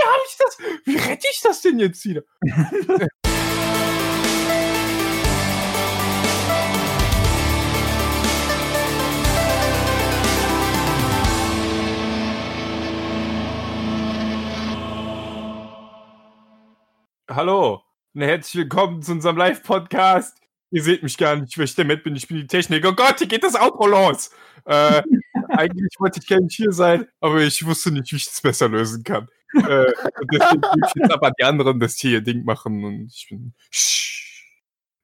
Wie habe ich das? Wie rette ich das denn jetzt wieder? Hallo und herzlich willkommen zu unserem Live-Podcast. Ihr seht mich gar nicht, weil ich der Matt bin, ich bin die Technik. Oh Gott, hier geht das Outro los. Äh, eigentlich wollte ich gar nicht hier sein, aber ich wusste nicht, wie ich das besser lösen kann. Äh, und deswegen jetzt aber die anderen, dass die ihr Ding machen und ich bin.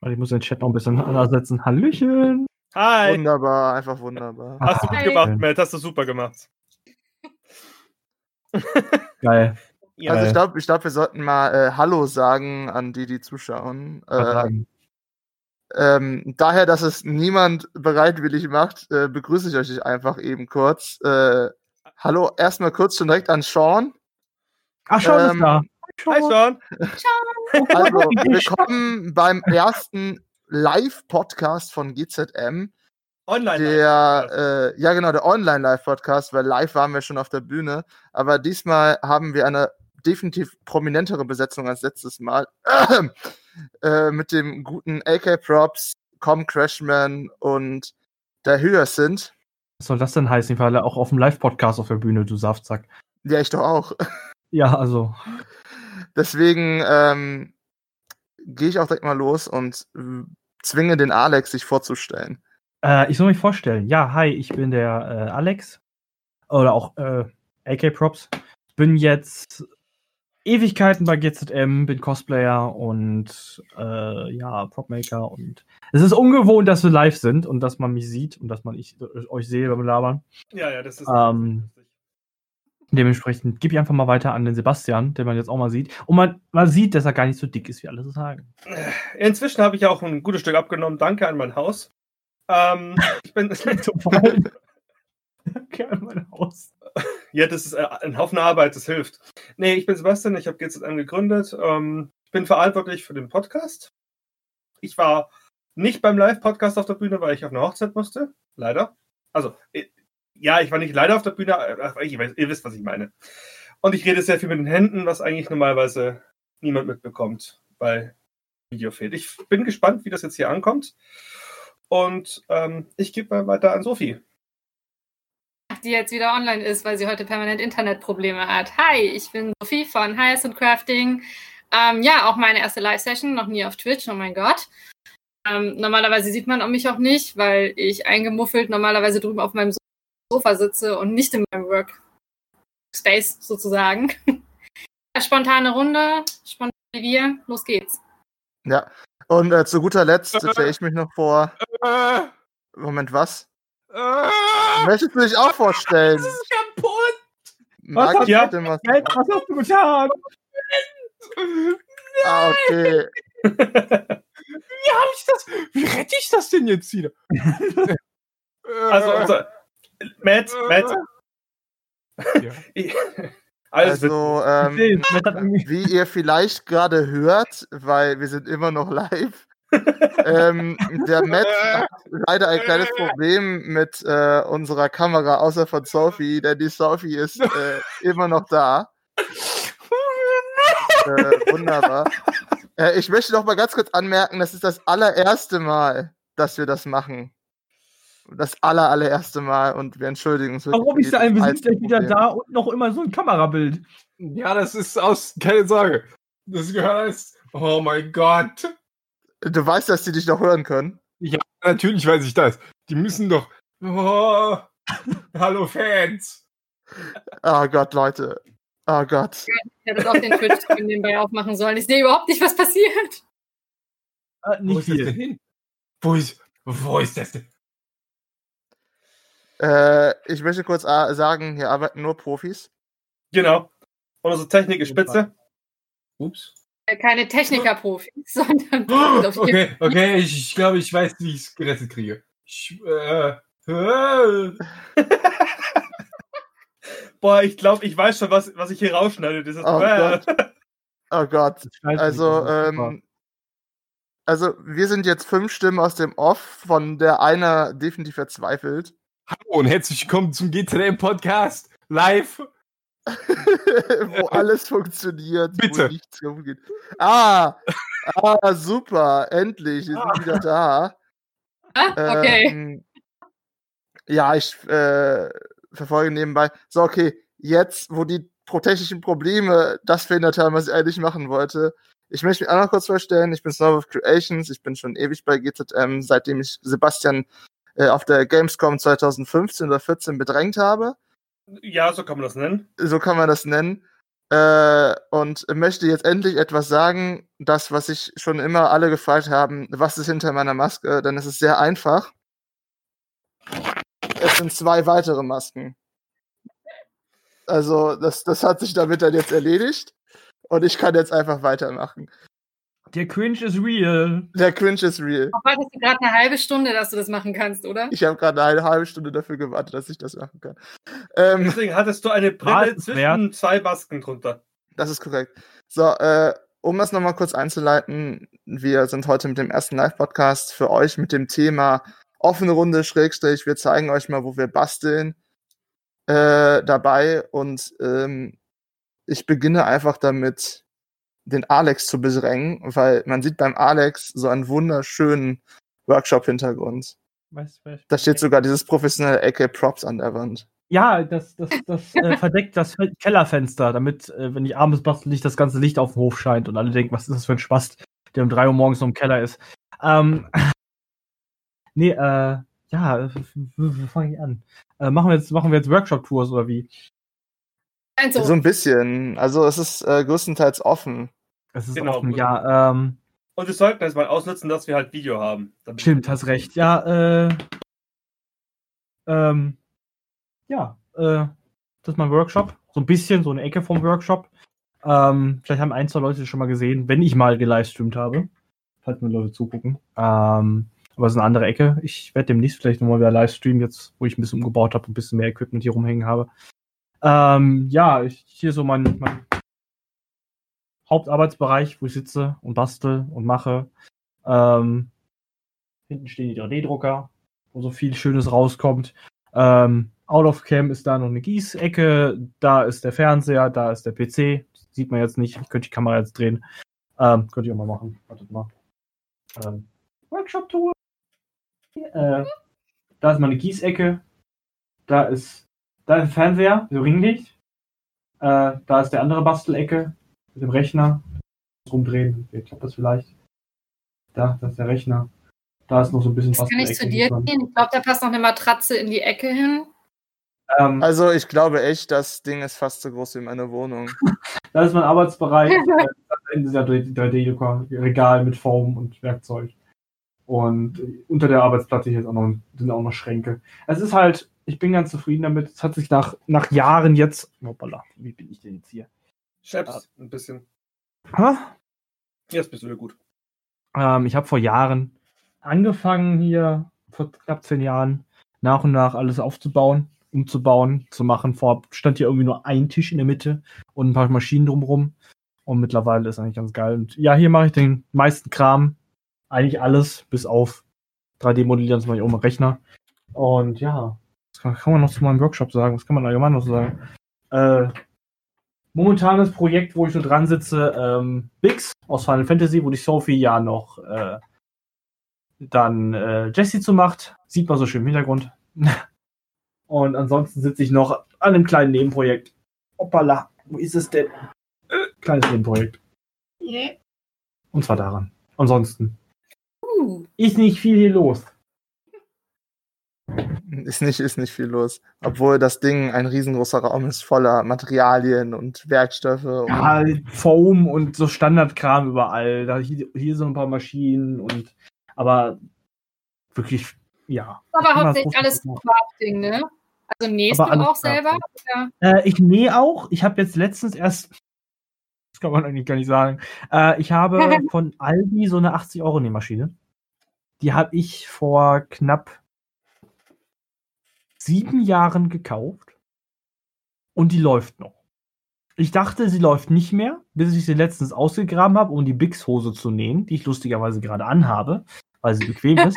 Warte, Ich muss den Chat noch ein bisschen anders setzen. Hallöchen. Hi. Wunderbar, einfach wunderbar. Hast du gut Hi. gemacht, Matt. Hast du super gemacht. Geil. Ja. Also ich glaube, ich glaub, wir sollten mal äh, Hallo sagen an die, die zuschauen. Äh, ähm, daher, dass es niemand bereitwillig macht, äh, begrüße ich euch einfach eben kurz. Äh, hallo, erstmal kurz schon direkt an Sean. Ach, schon ist ähm, da. Hi, Sean. Also, willkommen beim ersten Live-Podcast von GZM. Online. Der, äh, ja genau, der Online-Live-Podcast, weil live waren wir schon auf der Bühne. Aber diesmal haben wir eine definitiv prominentere Besetzung als letztes Mal. äh, mit dem guten AK Props, Com Crashman und der Hyacinth. Was soll das denn heißen? Ich war alle auch auf dem Live-Podcast auf der Bühne, du Saftsack. Ja, ich doch auch. Ja, also. Deswegen ähm, gehe ich auch direkt mal los und zwinge den Alex, sich vorzustellen. Äh, ich soll mich vorstellen. Ja, hi, ich bin der äh, Alex. Oder auch äh, AK Props. Bin jetzt Ewigkeiten bei GZM, bin Cosplayer und äh, ja, Propmaker und es ist ungewohnt, dass wir live sind und dass man mich sieht und dass man ich, euch sehe beim Labern. Ja, ja, das ist. Ähm, Dementsprechend gebe ich einfach mal weiter an den Sebastian, den man jetzt auch mal sieht. Und man, man sieht, dass er gar nicht so dick ist, wie alle so sagen. Inzwischen habe ich auch ein gutes Stück abgenommen. Danke an mein Haus. Ähm, ich bin. Danke an mein Haus. ja, das ist äh, ein Haufen Arbeit, das hilft. Nee, ich bin Sebastian, ich habe GZM gegründet. Ähm, ich bin verantwortlich für den Podcast. Ich war nicht beim Live-Podcast auf der Bühne, weil ich auf eine Hochzeit musste. Leider. Also, äh, ja, ich war nicht leider auf der Bühne, ich weiß, ihr wisst, was ich meine. Und ich rede sehr viel mit den Händen, was eigentlich normalerweise niemand mitbekommt bei Videofeed. Ich bin gespannt, wie das jetzt hier ankommt. Und ähm, ich gebe mal weiter an Sophie. die jetzt wieder online ist, weil sie heute permanent Internetprobleme hat. Hi, ich bin Sophie von Highest and Crafting. Ähm, ja, auch meine erste Live-Session, noch nie auf Twitch, oh mein Gott. Ähm, normalerweise sieht man mich auch nicht, weil ich eingemuffelt normalerweise drüben auf meinem Sofa sitze und nicht in meinem Workspace sozusagen. Spontane Runde, spontan wie wir, los geht's. Ja. Und äh, zu guter Letzt stelle ich mich noch vor. Äh, Moment, was? äh, Möchtest du dich auch vorstellen? das ist kaputt. Hat- ich Ja. was? was hast du getan? Ah, okay. Wie habe ich das? Wie rette ich das denn jetzt wieder? Also, unser, Matt, Matt, ja. Also, ähm, wie ihr vielleicht gerade hört, weil wir sind immer noch live, ähm, der Matt hat leider ein kleines Problem mit äh, unserer Kamera, außer von Sophie, denn die Sophie ist äh, immer noch da. Äh, wunderbar. Äh, ich möchte noch mal ganz kurz anmerken, das ist das allererste Mal, dass wir das machen. Das aller, allererste Mal und wir entschuldigen uns. Warum für ist da ein gleich wieder da und noch immer so ein Kamerabild? ja, das ist aus. Keine Sorge. Das heißt. Oh mein Gott. Du weißt, dass die dich noch hören können. Natürlich weiß ich das. Die müssen doch. Oh, hallo Fans. Oh Gott, Leute. Oh Gott. Ich hätte auch den Twitch-Stream nebenbei aufmachen sollen. Ich sehe überhaupt nicht, was passiert. Äh, Wo nicht ist das denn viel. hin? Wo ist, wo ist das denn? Äh, ich möchte kurz a- sagen, hier arbeiten nur Profis. Genau. Und unsere Technik ist spitze. Ups. Keine Techniker-Profis, sondern okay, okay, ich, ich glaube, ich weiß, wie ich es gerettet kriege. Ich, äh, äh, Boah, ich glaube, ich weiß schon, was, was ich hier rausschneide. Dieses Oh äh, Oh Gott. Also, das ist ähm, also wir sind jetzt fünf Stimmen aus dem Off, von der einer definitiv verzweifelt. Hallo und herzlich willkommen zum GZM Podcast live. wo alles funktioniert, Bitte. wo nichts rumgeht. Ah, ah, super, endlich, wir sind wieder da. Ah, okay. Ähm, ja, ich äh, verfolge nebenbei. So, okay, jetzt, wo die pro technischen Probleme das verhindert haben, was ich eigentlich machen wollte. Ich möchte mich einmal kurz vorstellen. Ich bin Snow of Creations. Ich bin schon ewig bei GZM, seitdem ich Sebastian äh, auf der Gamescom 2015 oder 14 bedrängt habe. Ja, so kann man das nennen. So kann man das nennen. Äh, und möchte jetzt endlich etwas sagen, das, was sich schon immer alle gefragt haben, was ist hinter meiner Maske? Denn es ist sehr einfach. Es sind zwei weitere Masken. Also, das, das hat sich damit dann jetzt erledigt. Und ich kann jetzt einfach weitermachen. Der Cringe ist real. Der Cringe ist real. Wartest du gerade eine halbe Stunde, dass du das machen kannst, oder? Ich habe gerade eine halbe Stunde dafür gewartet, dass ich das machen kann. Ähm, Deswegen hattest du eine Brille zwischen zwei Masken drunter. Das ist korrekt. So, äh, um das nochmal kurz einzuleiten, wir sind heute mit dem ersten Live-Podcast für euch mit dem Thema offene Runde, Schrägstrich, wir zeigen euch mal, wo wir basteln äh, dabei und ähm, ich beginne einfach damit, den Alex zu bedrängen, weil man sieht beim Alex so einen wunderschönen Workshop-Hintergrund. Da steht sogar dieses professionelle AK Props an der Wand. Ja, das, das, das äh, verdeckt das Kellerfenster, damit, äh, wenn ich abends bastel, nicht das ganze Licht auf den Hof scheint und alle denken, was ist das für ein Spast, der um 3 Uhr morgens noch im Keller ist. Ähm, nee, äh, ja, wie fange ich an? Äh, machen wir jetzt, machen wir jetzt Workshop-Tours oder wie? Also, So ein bisschen. Also es ist äh, größtenteils offen. Es ist Genau. offen, ja, ähm, Und wir sollten es mal ausnutzen, dass wir halt Video haben. Damit- Stimmt, hast recht. Ja, äh. Ähm. Ja, äh. Das ist mein Workshop. So ein bisschen, so eine Ecke vom Workshop. Ähm, vielleicht haben ein, zwei Leute das schon mal gesehen, wenn ich mal gelivestreamt habe. Falls mir Leute zugucken. Ähm, aber es ist eine andere Ecke. Ich werde demnächst vielleicht nochmal wieder livestreamen, jetzt, wo ich ein bisschen umgebaut habe und ein bisschen mehr Equipment hier rumhängen habe. Ähm, ja, ich, hier so mein, mein Hauptarbeitsbereich, wo ich sitze und bastel und mache. Ähm, hinten stehen die 3D-Drucker, wo so viel Schönes rauskommt. Ähm, Out of Cam ist da noch eine Gießecke, da ist der Fernseher, da ist der PC. Das sieht man jetzt nicht. Ich könnte die Kamera jetzt drehen. Ähm, könnte ich auch mal machen. Wartet mal. Ähm, Workshop-Tour. Äh, da ist meine Gießecke. Da ist, da ist ein Fernseher, so Ringlicht. Äh, da ist der andere Bastelecke mit dem Rechner. Rumdrehen, ich glaube das vielleicht. Da, das ist der Rechner. Da ist noch so ein bisschen kann ich zu dir gehen? Ich glaube, da passt noch eine Matratze in die Ecke hin. Ähm, Also ich glaube echt, das Ding ist fast so groß wie meine Wohnung. Das ist mein Arbeitsbereich. Äh, Das ist ja 3D-Regal mit Foam und Werkzeug. Und unter der Arbeitsplatte hier ist auch noch, sind auch noch Schränke. Es ist halt, ich bin ganz zufrieden damit. Es hat sich nach, nach Jahren jetzt. Hoppala, wie bin ich denn jetzt hier? Scheps, ein bisschen. Ha? Jetzt bist du wieder gut. Ähm, ich habe vor Jahren angefangen hier, vor knapp zehn Jahren, nach und nach alles aufzubauen, umzubauen, zu machen. Vorab stand hier irgendwie nur ein Tisch in der Mitte und ein paar Maschinen drumherum. Und mittlerweile ist eigentlich ganz geil. Und ja, hier mache ich den meisten Kram. Eigentlich alles, bis auf 3D-Modellieren, das mache ich auch im Rechner. Und ja, was kann, man noch zu meinem Workshop sagen? Was kann man allgemein noch sagen? Äh, momentanes Projekt, wo ich so dran sitze, ähm, Bix aus Final Fantasy, wo die Sophie ja noch äh, dann äh, Jesse zu macht. Sieht man so schön im Hintergrund. Und ansonsten sitze ich noch an einem kleinen Nebenprojekt. Hoppala, wo ist es denn? Äh, kleines Nebenprojekt. Und zwar daran. Ansonsten Uh, ist nicht viel hier los. Ist nicht, ist nicht viel los. Obwohl das Ding ein riesengroßer Raum ist, voller Materialien und Werkstoffe. Und Ja, Foam und so Standardkram überall. Da hier, hier so ein paar Maschinen und aber wirklich, ja. aber hauptsächlich alles Crafting, ne? Also nähst Aber du auch selber? Äh, ich nähe auch. Ich habe jetzt letztens erst, das kann man eigentlich gar nicht sagen, äh, ich habe von Aldi so eine 80 Euro Nähmaschine. Die habe ich vor knapp sieben Jahren gekauft und die läuft noch. Ich dachte, sie läuft nicht mehr, bis ich sie letztens ausgegraben habe, um die Bix-Hose zu nähen, die ich lustigerweise gerade anhabe, weil sie bequem ist.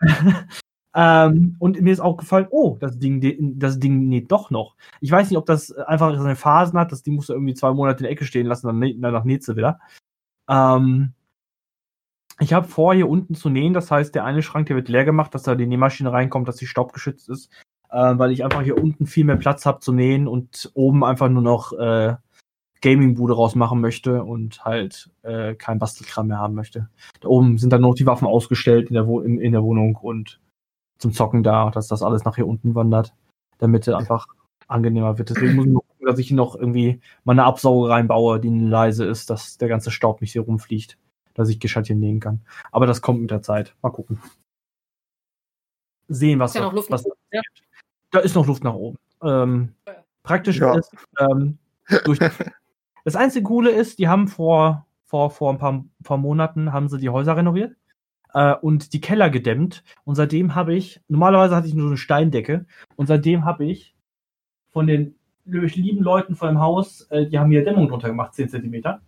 Ähm, und mir ist auch gefallen, oh, das Ding, das Ding näht doch noch. Ich weiß nicht, ob das einfach seine Phasen hat. Das Ding musst du irgendwie zwei Monate in der Ecke stehen lassen, dann danach näht sie wieder. Ähm, ich habe vor, hier unten zu nähen. Das heißt, der eine Schrank, der wird leer gemacht, dass da die Nähmaschine reinkommt, dass die staubgeschützt ist. Äh, weil ich einfach hier unten viel mehr Platz habe zu nähen und oben einfach nur noch äh, Gaming-Bude rausmachen möchte und halt äh, kein Bastelkram mehr haben möchte. Da oben sind dann noch die Waffen ausgestellt in der, Wo in, in der Wohnung und zum Zocken da, dass das alles nach hier unten wandert, damit es einfach angenehmer wird. Deswegen muss ich gucken, dass ich noch irgendwie meine Absauge reinbaue, die leise ist, dass der ganze Staub nicht hier rumfliegt, dass ich gescheit hier nähen kann. Aber das kommt mit der Zeit. Mal gucken. Sehen, was, Ist ja noch Luft was ja. da ist noch Luft nach oben. Ähm, praktisch Ja. ist, ähm, durch, das einzige Coole ist, die haben vor, vor, vor ein paar, paar Monaten haben sie die Häuser renoviert äh, und die Keller gedämmt. Und seitdem habe ich, normalerweise hatte ich nur so eine Steindecke und seitdem habe ich von den lieben Leuten vor dem Haus, äh, die haben hier Dämmung drunter gemacht, 10 Zentimeter.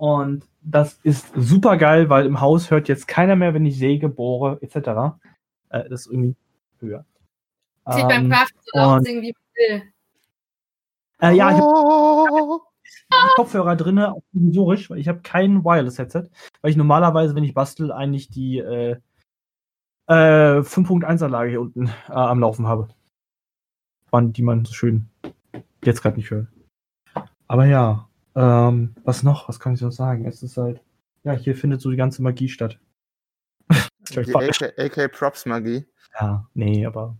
Und das ist super geil, weil im Haus hört jetzt keiner mehr, wenn ich säge, bohre, etc. Äh, das ist irgendwie höher. Beim Ähm, Craft so und- singen, wie man will. äh, ja, ich habe oh, Kopfhörer drinne, auch provisorisch, weil ich habe kein Wireless-Headset, weil ich normalerweise, wenn ich bastel, eigentlich die äh, äh, 5.1-Anlage hier unten äh, am Laufen habe. Die man so schön jetzt gerade nicht hört. Aber ja, ähm, was noch? Was kann ich so sagen? Es ist halt, ja, hier findet so die ganze Magie statt. die AK, AK Props Magie. Ja, nee, aber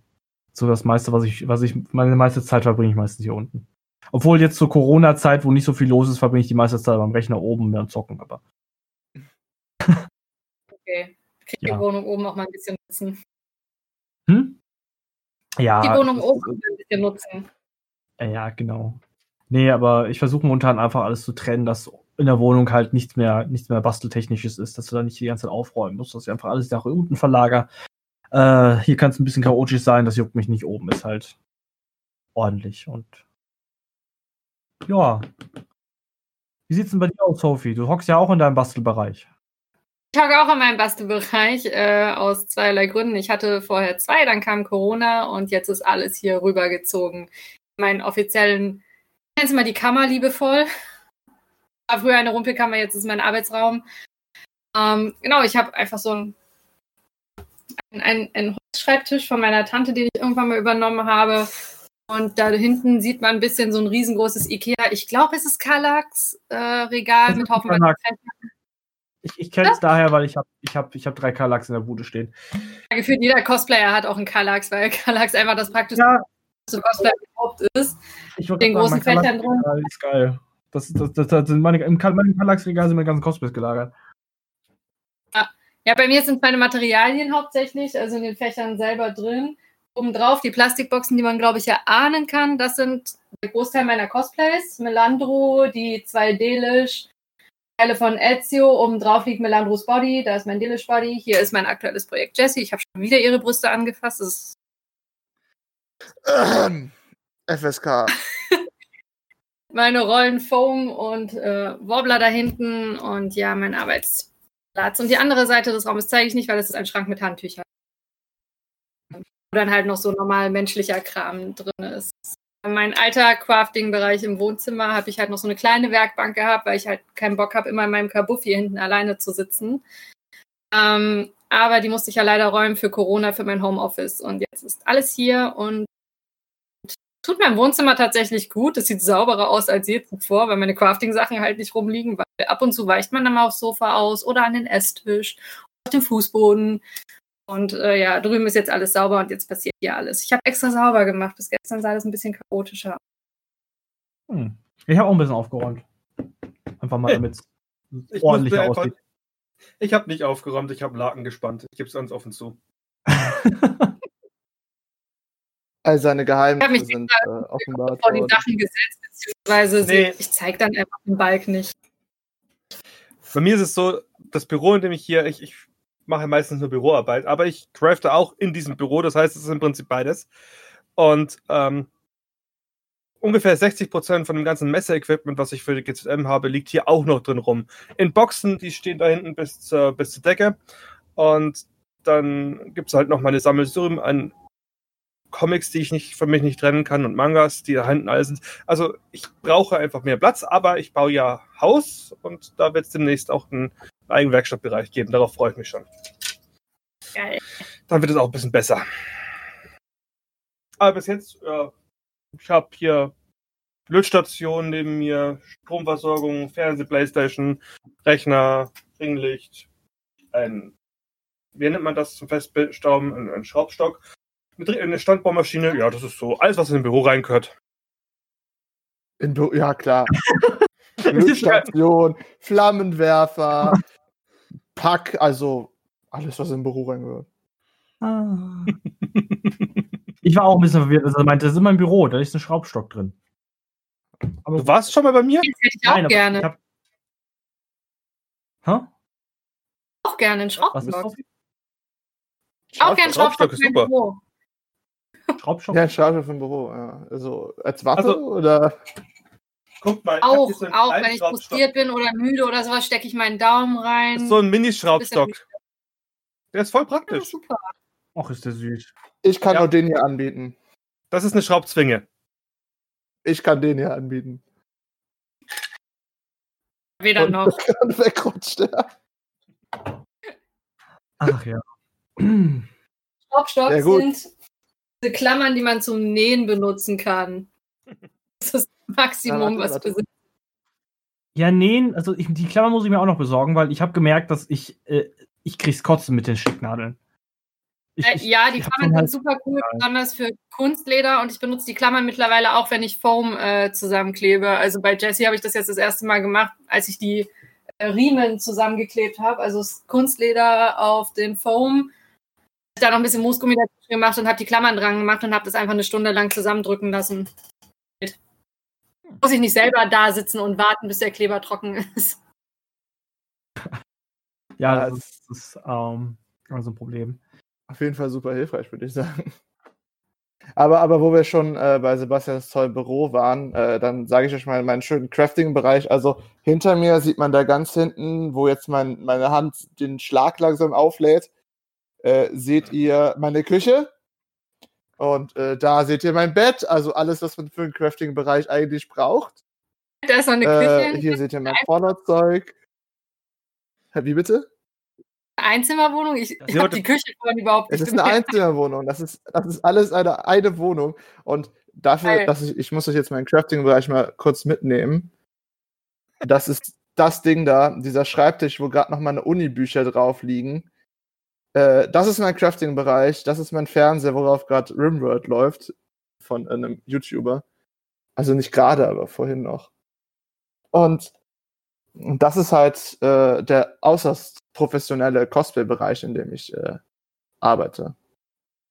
so das meiste, was ich, was ich, meine meiste Zeit verbringe ich meistens hier unten. Obwohl jetzt zur Corona-Zeit, wo nicht so viel los ist, verbringe ich die meiste Zeit beim Rechner oben beim Zocken, aber. Okay. Krieg Ja. die Wohnung oben auch mal ein bisschen nutzen. Hm? Ja. Die Wohnung oben ist- auch mal ein bisschen nutzen. Ja, genau. Nee, aber ich versuche momentan einfach alles zu trennen, dass in der Wohnung halt nichts mehr, nichts mehr Basteltechnisches ist, dass du da nicht die ganze Zeit aufräumen musst, dass ich einfach alles nach unten verlager. Äh, hier kann es ein bisschen chaotisch sein, das juckt mich nicht oben, ist halt ordentlich und ja. Wie sieht's denn bei dir aus, Sophie? Du hockst ja auch in deinem Bastelbereich. Ich hocke auch in meinem Bastelbereich äh, aus zweierlei Gründen. Ich hatte vorher zwei, dann kam Corona und jetzt ist alles hier rübergezogen. Meinen offiziellen, nenne es mal die Kammer liebevoll. War früher eine Rumpelkammer, jetzt ist mein Arbeitsraum. Ähm, genau, ich habe einfach so ein ein, ein Holzschreibtisch von meiner Tante, den ich irgendwann mal übernommen habe. Und da hinten sieht man ein bisschen so ein riesengroßes Ikea. Ich glaube, es ist Kallax äh, Regal mit. Fächern. Ich, ich kenne es daher, weil ich habe ich hab, ich hab drei Kallax in der Bude stehen. Gefühlt jeder Cosplayer hat auch einen Kallax, weil Kallax einfach das praktischste Ja, Cosplayer überhaupt ist. ich Den großen Fächern drin. Kallax-Regal ist geil. Das, das, das, das sind meine, Im Kallax-Regal sind meine ganzen Cosplays gelagert. Ja, bei mir sind meine Materialien hauptsächlich, also in den Fächern selber drin. Obendrauf die Plastikboxen, die man, glaube ich, erahnen kann. Das sind der Großteil meiner Cosplays. Melandro, die zwei Delish, Teile von Ezio. Obendrauf liegt Melandros Body, da ist mein Delish Body. Hier ist mein aktuelles Projekt Jessie. Ich habe schon wieder ihre Brüste angefasst. Das ist Ähm, FSK. meine Rollen Foam und äh, Wobbler da hinten und ja, mein Arbeitsplatz. Und die andere Seite des Raumes zeige ich nicht, weil das ist ein Schrank mit Handtüchern. Wo dann halt noch so normal menschlicher Kram drin ist. Mein alter Crafting-Bereich im Wohnzimmer habe ich halt noch so eine kleine Werkbank gehabt, weil ich halt keinen Bock habe, immer in meinem Kabuff hier hinten alleine zu sitzen. Ähm, aber die musste ich ja leider räumen für Corona, für mein Homeoffice. Und jetzt ist alles hier und tut meinem Wohnzimmer tatsächlich gut. Es sieht sauberer aus als je zuvor, weil meine Crafting-Sachen halt nicht rumliegen. Weil ab und zu weicht man dann mal aufs Sofa aus oder an den Esstisch, auf den Fußboden. Und äh, ja, drüben ist jetzt alles sauber und jetzt passiert hier alles. Ich habe extra sauber gemacht. Bis gestern sah das ein bisschen chaotischer. Hm. Ich habe auch ein bisschen aufgeräumt. Einfach mal, damit es Ich ordentlicher aussieht. Ich habe nicht aufgeräumt, ich habe Laken gespannt. Ich gebe es ganz offen zu. All seine Ich Geheimnisse mich sind äh, offenbart Vor die worden. Sachen gesetzt, beziehungsweise sie- Nee. ich zeige dann einfach den Balk nicht. Bei mir ist es so, das Büro, in dem ich hier, ich, ich mache meistens nur Büroarbeit, aber ich crafte auch in diesem Büro, das heißt, es ist im Prinzip beides. Und ähm, ungefähr 60% von dem ganzen Messeequipment, was ich für die GZM habe, liegt hier auch noch drin rum. In Boxen, die stehen da hinten bis zur, bis zur Decke. Und dann gibt es halt noch meine Sammelsurium an Comics, die ich nicht von mich nicht trennen kann und Mangas, die da hinten alles sind. Also ich brauche einfach mehr Platz, aber ich baue ja Haus und da wird es demnächst auch einen eigenen Werkstattbereich geben. Darauf freue ich mich schon. Geil. Dann wird es auch ein bisschen besser. Aber bis jetzt, ja, ich habe hier Lötstation neben mir, Stromversorgung, Fernseh, Playstation, Rechner, Ringlicht, ein, wie nennt man das zum Feststauben, ein, ein Schraubstock, eine Standbaumaschine, ja, das ist so alles, was in ein Büro reingehört. In Bü- ja, klar. Lötstation, Flammenwerfer, Pack, also alles, was im Büro reingehört. Ah. Ich war auch ein bisschen verwirrt, als er meinte, das ist in meinem Büro, da ist ein Schraubstock drin. Aber Du warst schon mal bei mir? Das hätte ich auch Nein, gerne. Ich hab... Hä? Auch gerne einen Schraubstock. drauf? Auch gerne einen Schraubstock Schraubstock ist für mein super. Büro. Schraubstock? Ja, ein Schraubstock im Büro, ja. Also als Waffe Also- oder? Guck mal, ich Auch, so auch wenn ich Schraubstock. frustriert bin oder müde oder sowas, stecke ich meinen Daumen rein. Das ist so ein Mini-Schraubstock. Der ist voll Ja, praktisch. super. Ach, ist der süß. Ich kann Ja. nur den hier anbieten. Das ist eine Schraubzwinge. Ich kann den hier anbieten. Weder Und noch. dann wegrutscht er. Ach ja. Schraubstock Ja, gut. sind diese Klammern, die man zum Nähen benutzen kann. Das ist das Maximum, Ja, warte, was warte. besitzt. Ja, nähen, also ich, die Klammer muss ich mir auch noch besorgen, weil ich habe gemerkt, dass ich, äh, ich krieg's kotzen mit den Stecknadeln. Ich, Äh, ich, ja, die Klammern sind halt- super cool, besonders für Kunstleder und ich benutze die Klammern mittlerweile auch, wenn ich Foam äh, zusammenklebe. Also bei Jessie habe ich das jetzt das erste Mal gemacht, als ich die äh, Riemen zusammengeklebt habe, also das Kunstleder auf den Foam. Ich da noch ein bisschen Moosgummi dazu gemacht und habe die Klammern dran gemacht und habe das einfach eine Stunde lang zusammendrücken lassen. Muss ich nicht selber da sitzen und warten, bis der Kleber trocken ist. ja, Ja, das ist, das ist ähm, immer so ein Problem. Auf jeden Fall super hilfreich, würde ich sagen. Aber, aber wo wir schon äh, bei Sebastians tollem Büro waren, äh, dann sage ich euch mal meinen schönen Crafting-Bereich. Also hinter mir sieht man da ganz hinten, wo jetzt mein, meine Hand den Schlag langsam auflädt, äh, seht ihr meine Küche. Und äh, da seht ihr mein Bett, also alles, was man für den Crafting-Bereich eigentlich braucht. Da ist noch eine Äh, Küche, hier seht ihr mein Vorderzeug. Wie bitte? Einzimmerwohnung. Ich, habe die Küche vorhin überhaupt Es nicht ist eine. Einzimmerwohnung. Das ist, das ist alles eine, eine Wohnung. Und dafür, Geil. dass ich, ich muss euch jetzt meinen Crafting-Bereich mal kurz mitnehmen. Das ist das Ding da, dieser Schreibtisch, wo gerade noch meine Uni-Bücher drauf liegen. Äh, das ist mein Crafting-Bereich. Das ist mein Fernseher, worauf gerade Rimworld läuft. Von einem YouTuber. Also nicht gerade, aber vorhin noch. Und und das ist halt äh, der äußerst professionelle Cosplay-Bereich, in dem ich äh, arbeite.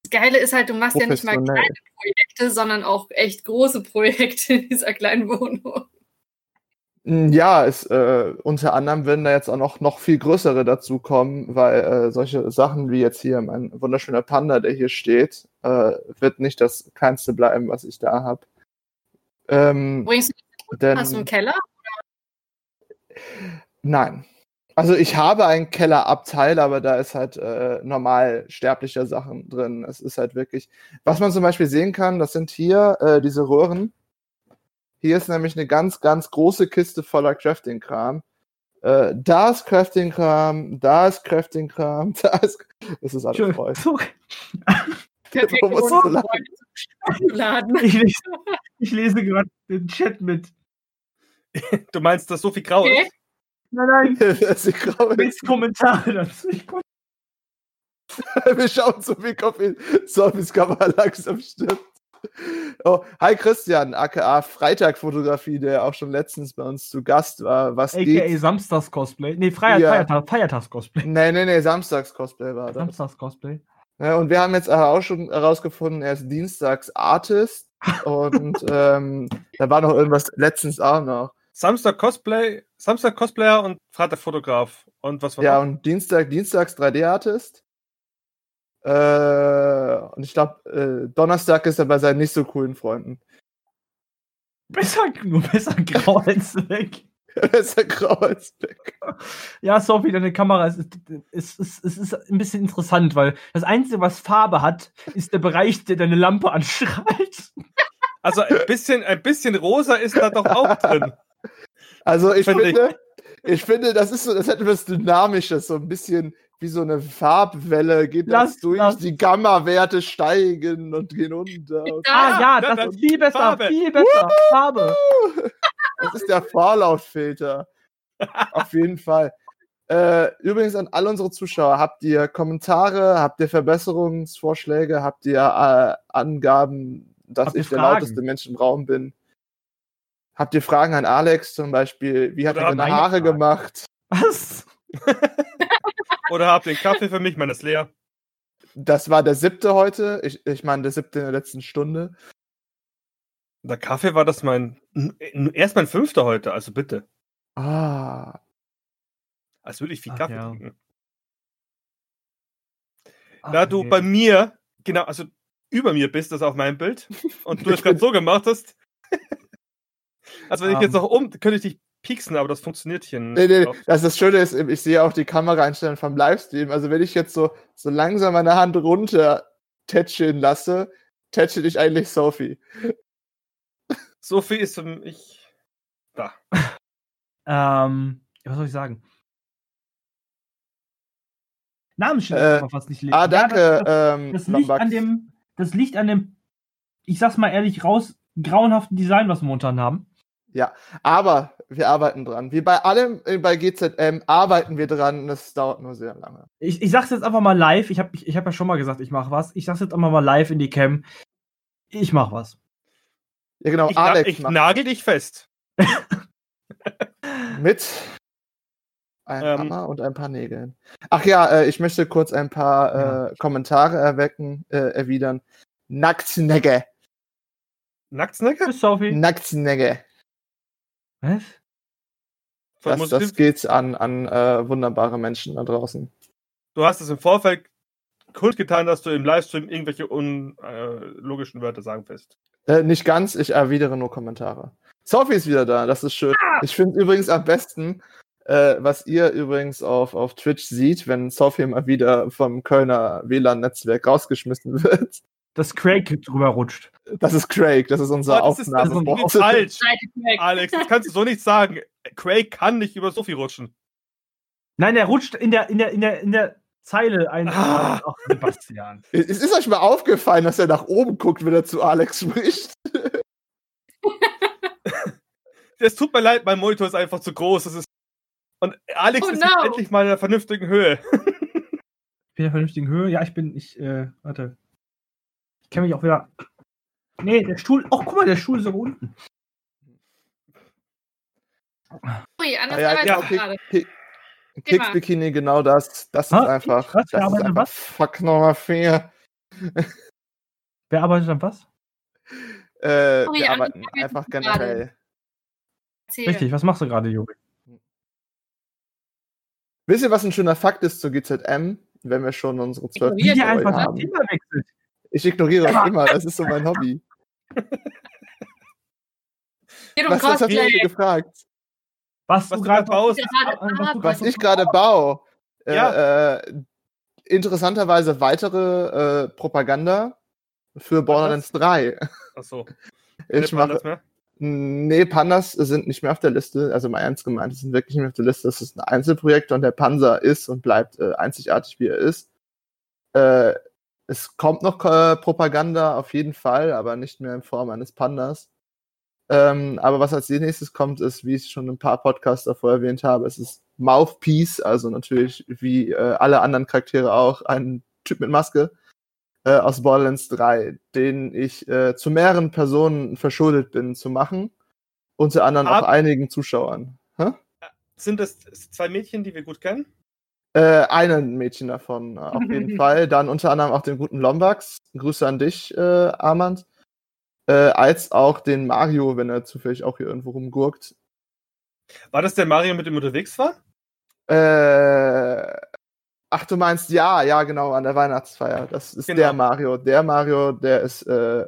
Das Geile ist halt, du machst ja nicht mal kleine Projekte, sondern auch echt große Projekte in dieser kleinen Wohnung. Mm, Ja, es, äh, unter anderem werden da jetzt auch noch, noch viel größere dazu kommen, weil äh, solche Sachen wie jetzt hier mein wunderschöner Panda, der hier steht, äh, wird nicht das kleinste bleiben, was ich da habe. Ähm, du denn, hast du einen Keller? Nein. Also ich habe einen Kellerabteil, aber da ist halt äh, normal sterblicher Sachen drin. Es ist halt wirklich, was man zum Beispiel sehen kann, das sind hier äh, diese Röhren. Hier ist nämlich eine ganz, ganz große Kiste voller Crafting-Kram. Äh, da ist Crafting-Kram, da ist Crafting-Kram, da ist. Es ist alles voll. Ich lese, ich lese gerade den Chat mit. Du meinst, dass so viel grau Okay. ist? Nein, nein, Das ist graue- jetzt Kommentare dazu. Wir schauen so, wie Coffee Zombies Kamera langsam stirbt. Oh, hi Christian, aka Freitag-Fotografie, der auch schon letztens bei uns zu Gast war. Was AKA geht? Samstags-Cosplay. Nee, Freier, Ja. Feiertag, Feiertags-Cosplay. Nee, nee, nee, Samstags-Cosplay war das. Samstags-Cosplay. Ja, und wir haben jetzt auch schon herausgefunden, er ist Dienstags-Artist. und ähm, da war noch irgendwas letztens auch noch. Samstag Cosplay, Samstag Cosplayer und Freitag Fotograf. Und was war Ja, noch? und Dienstag, Dienstags 3D-Artist. Äh, und ich glaube, äh, Donnerstag ist er bei seinen nicht so coolen Freunden. Besser, nur besser grau als weg. Das ist der Kreuzberg. Ja, Sophie, deine Kamera ist, ist, ist, ist, ist ein bisschen interessant, weil das Einzige, was Farbe hat, ist der Bereich, der deine Lampe anstrahlt. Also ein bisschen, ein bisschen rosa ist da doch auch drin. Also ich Finde finde, ich finde, das ist so, das hat etwas Dynamisches, so ein bisschen wie so eine Farbwelle geht Lass- das durch, lass. die Gamma-Werte steigen und gehen runter. Und Ah, ja, ja, das dann ist viel besser, Farbe. viel besser. Farbe. das ist der Fallout-Filter. Auf jeden Fall. Äh, übrigens an all unsere Zuschauer, habt ihr Kommentare, habt ihr Verbesserungsvorschläge, habt ihr äh, Angaben, dass Habt ich der Fragen? lauteste Mensch im Raum bin? Habt ihr Fragen an Alex zum Beispiel? Wie hat Oder er seine meine Haare Fragen? gemacht? Was? Oder habt ihr einen Kaffee für mich? Meiner ist leer. Das war der siebte heute. Ich, ich meine, der siebte in der letzten Stunde. Der Kaffee war das mein. Erst mein fünfter heute, also bitte. Ah. Als würde ich viel Ach Kaffee ja. trinken. Ach, Da du nee. bei mir, genau, also über mir bist, das auf meinem Bild, und du es gerade so gemacht hast. also wenn ich jetzt Ähm. noch um, könnte ich dich pieksen, aber das funktioniert hier Nee, nee, nicht. das, das Schöne ist, ich sehe auch die Kameraeinstellungen vom Livestream. Also wenn ich jetzt so, so langsam meine Hand runter tätscheln lasse, tätschel ich eigentlich Sophie. So viel ist für mich da. Ähm, was soll ich sagen? Namensschild Äh, kann man fast nicht lesen. Ah, Ja, danke, das, das, ähm, das liegt an dem, das liegt an dem, ich sag's mal ehrlich raus, grauenhaften Design, was wir momentan haben. Aber wir arbeiten dran. Wie bei allem äh, bei GZM arbeiten wir dran. Das dauert nur sehr lange. Ich, ich sag's jetzt einfach mal live. Ich habe ich, ich hab ja schon mal gesagt, ich mache was. Ich sag's jetzt einfach mal live in die Cam. Ich mach was. Ja, genau, Ich, Alex ich macht nagel dich fest. mit einem Ähm. Hammer und ein paar Nägeln. Ach ja, äh, ich möchte kurz ein paar Ja. äh, Kommentare erwecken, äh, erwidern. Nacktnegge. Nacktsnacker? Tschüss, Sophie. Nacktnegge. Was? Das, das geht an, an äh, wunderbare Menschen da draußen. Du hast es im Vorfeld kundgetan, dass du im Livestream irgendwelche unlogischen Wörter sagen willst. Äh, nicht ganz, ich erwidere nur Kommentare. Sophie ist wieder da, das ist schön. Ich finde übrigens am besten, äh, was ihr übrigens auf, auf Twitch seht, wenn Sophie mal wieder vom Kölner WLAN-Netzwerk rausgeschmissen wird. Dass Craig drüber rutscht. Das ist Craig, das ist unser Oh, das ist, das ist falsch. Alex, das kannst du so nicht sagen. Craig kann nicht über Sophie rutschen. Nein, der rutscht in der, in der, in der, in der Zeile ein. Ah. Ach, Sebastian. Es ist euch mal aufgefallen, dass er nach oben guckt, wenn er zu Alex spricht. Es tut mir leid, mein Monitor ist einfach zu groß. Das ist und Alex Oh ist no. jetzt endlich mal in einer vernünftigen Höhe. Ich bin in der vernünftigen Höhe. Ja, ich bin, ich, äh, warte. Ich kenne mich auch wieder. Nee, der Stuhl. Oh, guck mal, der Stuhl ist so unten. Ui, anders Ah, ja, arbeitet ja, okay. gerade. Bikini, genau das. Das ist Ah, einfach. was? Wir Das ist einfach was? Fuck Nummer 4. Wer arbeitet an was? Äh, Sorry, wir arbeiten einfach generell. Richtig, was machst du gerade, Juri? Wisst ihr, was ein schöner Fakt ist zur GZM, wenn wir schon unsere zwölf Folgen haben? Thema wechselt. Ich ignoriere das immer, das ist so mein Hobby. Geht um Was, was habt ihr Cosplay. gefragt? Was, Was du du gerade baust. Was du ich gerade baue? Äh, Ja. äh, interessanterweise weitere äh, Propaganda für Borderlands 3. Achso. Ich mache mehr. Nee, Pandas sind nicht mehr auf der Liste. Also mal ernst gemeint, sind wirklich nicht mehr auf der Liste. Das ist ein Einzelprojekt und der Panzer ist und bleibt äh, einzigartig, wie er ist. Äh, es kommt noch äh, Propaganda auf jeden Fall, aber nicht mehr in Form eines Pandas. Ähm, aber was als nächstes kommt, ist, wie ich schon ein paar Podcasts davor erwähnt habe, es ist Mouthpiece, also natürlich wie äh, alle anderen Charaktere auch, ein Typ mit Maske äh, aus Borderlands 3, den ich äh, zu mehreren Personen verschuldet bin zu machen. Unter anderem auch Ab- einigen Zuschauern. Hä? Sind das zwei Mädchen, die wir gut kennen? Äh, einen Mädchen davon äh, auf jeden Fall. Dann unter anderem auch den guten Lombax. Grüße an dich, äh, Armand. Äh, als auch den Mario, wenn er zufällig auch hier irgendwo rumgurkt. War das der Mario, mit dem unterwegs war? Äh, ach, du meinst ja, ja, genau, an der Weihnachtsfeier. Das ist Genau. der Mario. Der Mario, der ist äh,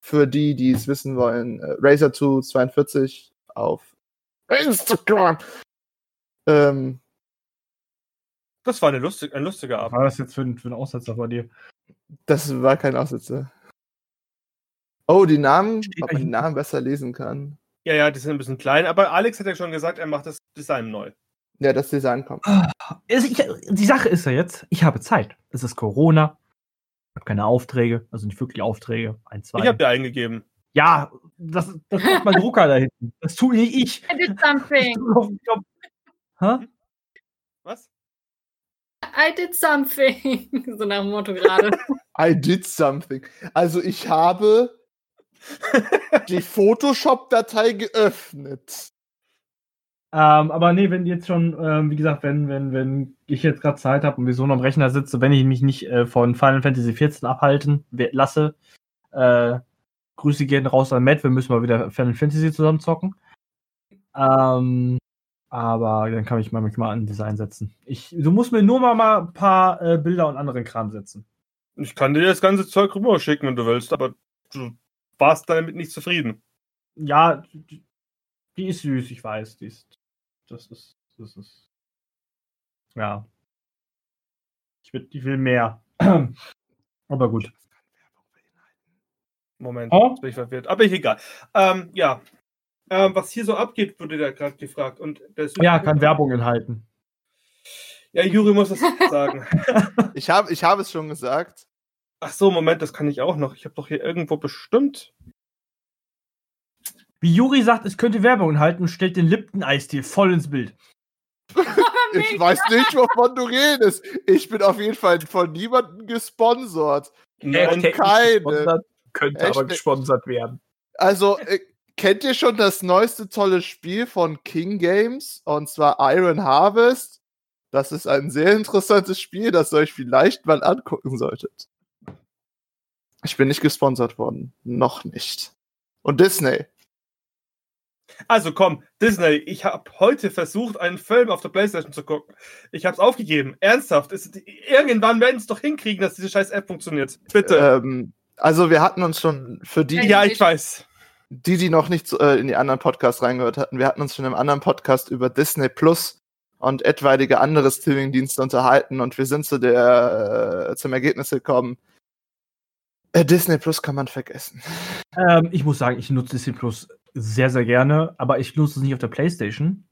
für die, die es wissen wollen, äh, Razer 2 42 auf Instagram. Ähm, Das war eine lustig, ein lustiger Was Abend. war das jetzt für ein, für ein Aussetzer bei dir? das war kein Aussetzer. Oh, die Namen, Steht ob man die Namen besser lesen kann. Ja, ja, die sind ein bisschen klein, aber Alex hat ja schon gesagt, er macht das Design neu. Ja, das Design kommt. Also ich, die Sache ist ja jetzt, ich habe Zeit. Es ist Corona. Ich habe keine Aufträge, also nicht wirklich Aufträge. Ein, zwei. Ich habe dir eingegeben. ja, das, das macht mein Drucker da hinten. Das tue nicht ich. I did something. Hä? Was? I did something. So nach dem Motto gerade. I did something. Also ich habe die Photoshop-Datei geöffnet. Ähm, aber nee, wenn jetzt schon, ähm, wie gesagt, wenn, wenn, wenn ich jetzt gerade Zeit habe und wir so noch am Rechner sitze, wenn ich mich nicht äh, von Final Fantasy XIV abhalten lasse, äh, Grüße gehen raus an Matt, wir müssen mal wieder Final Fantasy zusammen zocken. Ähm, aber dann kann ich mal mich mal an Design setzen. Ich, du musst mir nur mal, mal ein paar äh, Bilder und anderen Kram setzen. Ich kann dir das ganze Zeug rüber schicken, wenn du willst, aber du warst damit nicht zufrieden. Ja, die ist süß, ich weiß. Die ist, das ist, das ist, ja. Ich will, ich will mehr. Aber gut. Moment, Oh? bin ich verwirrt. Aber ich egal. Ähm, ja. Ähm, was hier so abgeht, wurde da gerade gefragt. Und der Ja, kann Werbung enthalten. Ja, Juri muss das sagen. Ich habe ich hab es schon gesagt. Ach so, Moment, das kann ich auch noch. Ich habe doch hier irgendwo bestimmt. Wie Juri sagt, es könnte Werbung enthalten und stellt den Lipton-Eistee voll ins Bild. Ich weiß nicht, wovon du redest. Ich bin auf jeden Fall von niemandem gesponsert. Nein, Hashtag keine. Könnte aber Hashtag- gesponsert werden. Also, äh, kennt ihr schon das neueste tolle Spiel von King Games? Und zwar Iron Harvest. Das ist ein sehr interessantes Spiel, das ihr euch vielleicht mal angucken solltet. Ich bin nicht gesponsert worden. Noch nicht. Und Disney. Also komm, Disney, ich habe heute versucht, einen Film auf der Playstation zu gucken. Ich habe es aufgegeben. Ernsthaft. Es, irgendwann werden sie es doch hinkriegen, dass diese scheiß App funktioniert. Bitte. Ähm, also, wir hatten uns schon für die, ja, ich weiß. die, die noch nicht äh, in die anderen Podcasts reingehört hatten, wir hatten uns schon im anderen Podcast über Disney Plus und etwaige andere Streaming-Dienste unterhalten und wir sind zu der, äh, zum Ergebnis gekommen, äh, Disney Plus kann man vergessen. Ähm, ich muss sagen, ich nutze Disney Plus sehr, sehr gerne, aber ich nutze es nicht auf der Playstation,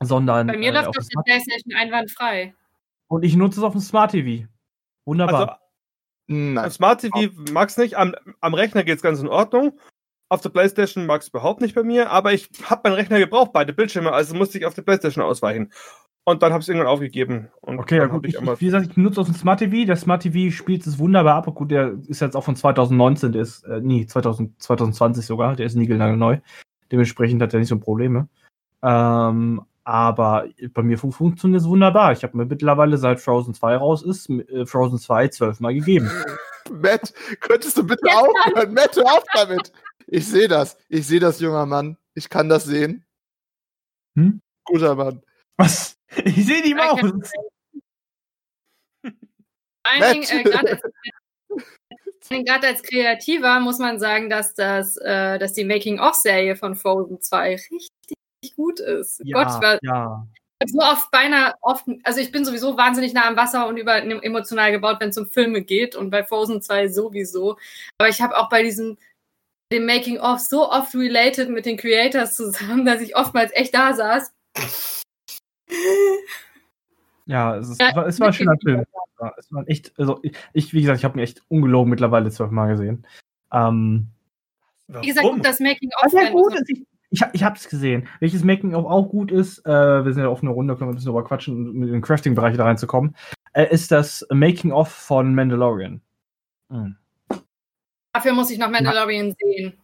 sondern Bei mir äh, läuft auf auf der Smart Playstation einwandfrei. und ich nutze es auf dem Smart TV. Wunderbar. Also, Nein. am Smart TV mag's nicht. Am, am Rechner geht's ganz in Ordnung. Auf der Playstation mag's überhaupt nicht bei mir. Aber ich habe meinen Rechner gebraucht, beide Bildschirme. Also musste ich auf der Playstation ausweichen. Und dann habe ich es irgendwann aufgegeben. Und Okay, ja dann gut. Ich, ich wie gesagt, ich nutze auf dem Smart TV. Der Smart TV spielt es wunderbar ab. Gut, der ist jetzt auch von 2019, der ist, äh, nee, 2000, 2020 sogar. Der ist niegelnagelneu. Dementsprechend hat er nicht so Probleme. Ähm, aber bei mir fun funktioniert es wunderbar. Ich habe mir mittlerweile, seit Frozen 2 raus ist, äh, Frozen 2 zwölfmal gegeben. Matt, könntest du bitte aufhören? Matt, hör auf damit. Ich sehe das. Ich sehe das, junger Mann. Ich kann das sehen. Hm? Guter Mann. Was? Ich sehe die Maus. Vor allen Dingen, äh, Nett. gerade als, vor allen Dingen gerade als Kreativer muss man sagen, dass, das, äh, dass die Making-of-Serie von Frozen 2 richtig gut ist. Gott, ich war ja. so oft beinahe oft, also ich bin sowieso wahnsinnig nah am Wasser und über emotional gebaut, wenn es um Filme geht und bei Frozen 2 sowieso. Aber ich habe auch bei diesem dem Making of so oft related mit den Creators zusammen, dass ich oftmals echt da saß. Ja, es, ist, Ja, es war, ein schöner. Film. Ja, es war echt, also ich- ich, wie gesagt, ich habe ihn echt ungelogen mittlerweile zwölfmal gesehen. Ähm, Wie gesagt, Warum? das Making of was ja gut ist, ich, ich, hab- ich habe es gesehen. Welches Making of auch gut ist, äh, wir sind ja auf einer Runde, können wir ein bisschen drüber quatschen, um mit den Crafting-Bereich da reinzukommen, äh, ist das Making of von Mandalorian. Hm. Dafür muss ich noch Mandalorian sehen.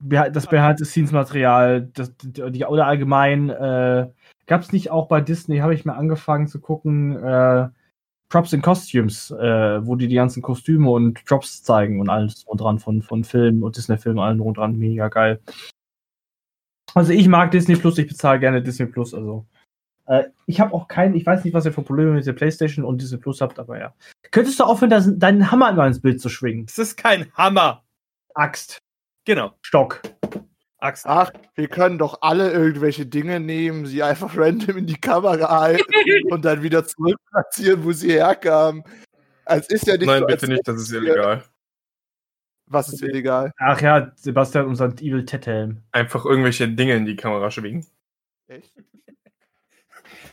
Beha- Das Behind-the-Scenes-Material, das, die, die, oder allgemein, äh, gab es nicht auch bei Disney, habe ich mir angefangen zu gucken, äh, Props and Costumes, äh, wo die die ganzen Kostüme und Drops zeigen und alles drum dran von, von Filmen und Disney-Filmen, allen drum dran, mega geil. Also ich mag Disney Plus, ich bezahle gerne Disney Plus, also. Äh, ich habe auch keinen, ich weiß nicht, was ihr für Probleme mit der Playstation und Disney Plus habt, aber ja. Könntest du aufhören, das, deinen Hammer immer ins Bild zu schwingen? Das ist kein Hammer. Axt, Genau. Stock. Axt. Ach, wir können doch alle irgendwelche Dinge nehmen, sie einfach random in die Kamera halten und dann wieder zurück platzieren, wo sie herkamen. Es ist ja nicht Nein, so, bitte nicht, das ist illegal. Was ist illegal? Ach ja, Sebastian, unser Evil Ted-Helm. Einfach irgendwelche Dinge in die Kamera schwingen. Echt?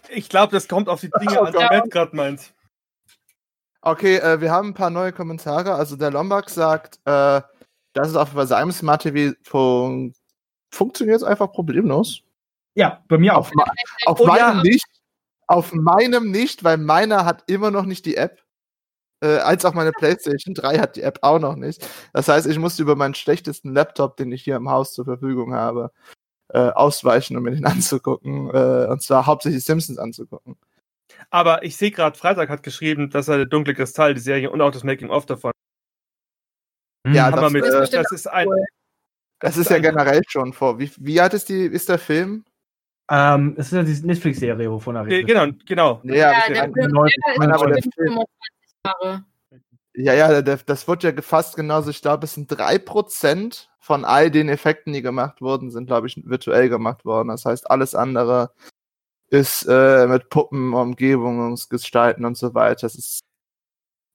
Ich glaube, das kommt auf die Dinge Oh an, die. Matt gerade meint. Okay, äh, wir haben ein paar neue Kommentare. Also der Lombard sagt, äh, dass es auf bei seinem Smart TV fun funktioniert einfach problemlos. Ja, bei mir auch. Auf, ma auf Oh, meinem ja. nicht. Auf meinem nicht, weil meiner hat immer noch nicht die App. Äh, als auch meine PlayStation 3 hat die App auch noch nicht. Das heißt, ich musste über meinen schlechtesten Laptop, den ich hier im Haus zur Verfügung habe, äh, ausweichen, um mir den anzugucken. Äh, und zwar hauptsächlich Simpsons anzugucken. Aber ich sehe gerade, Freitag hat geschrieben, dass er der dunkle Kristall, die Serie und auch das Making-of davon Ja, Hm. wir das, mit. äh, das ist ein. Das ist ja generell schon vor. Wie, wie alt ist, die, ist der Film? ähm, es ist ja diese Netflix-Serie, wovon er redet. Genau, genau. Ja, ich der der ist Film- 25 Jahre. Ja, ja, der, das wird ja gefasst genauso. Ich glaube, es sind 3% von all den Effekten, die gemacht wurden, sind, glaube ich, virtuell gemacht worden. Das heißt, alles andere ist äh, mit Puppen, Umgebungsgestalten und so weiter. Das ist,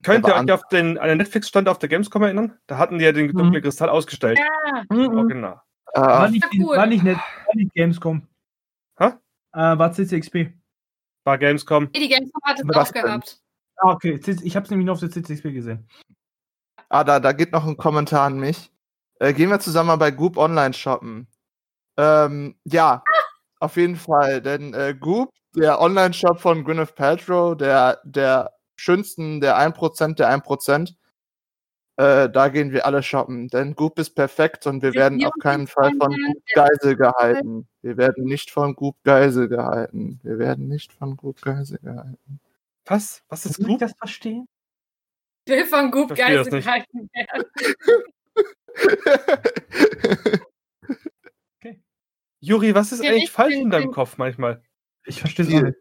Könnt ihr euch auf den, an den Netflix-Stand auf der Gamescom erinnern? Da hatten die ja den dunklen Mhm. Kristall ausgestellt. Ja, Mhm. Original. War äh, nicht, Ja, cool. war nicht, net, war nicht Gamescom. Hä? Äh, war CCXP. War Gamescom. die Gamescom hat es auch gehabt. Ah, okay. Ich habe es nämlich nur auf der CCXP gesehen. ah, da, da geht noch ein Kommentar an mich. Äh, gehen wir zusammen mal bei Goop Online shoppen. Ähm, ja, auf jeden Fall. Denn äh, Goop, der Online-Shop von Gwyneth Paltrow, der, der schönsten, der 1% der 1%, äh, da gehen wir alle shoppen. Denn Goop ist perfekt und wir Wir- werden auf keinen Fall von Goop Geisel gehalten. Wir werden nicht von Goop Geisel gehalten. Wir werden nicht von Goop Geisel gehalten. Was? Was ist Kann ich das verstehen? Ich will von Goop nicht. gehalten werden. Juri, was ist Ja, eigentlich ich falsch in deinem Kopf manchmal? Ich verstehe es nicht.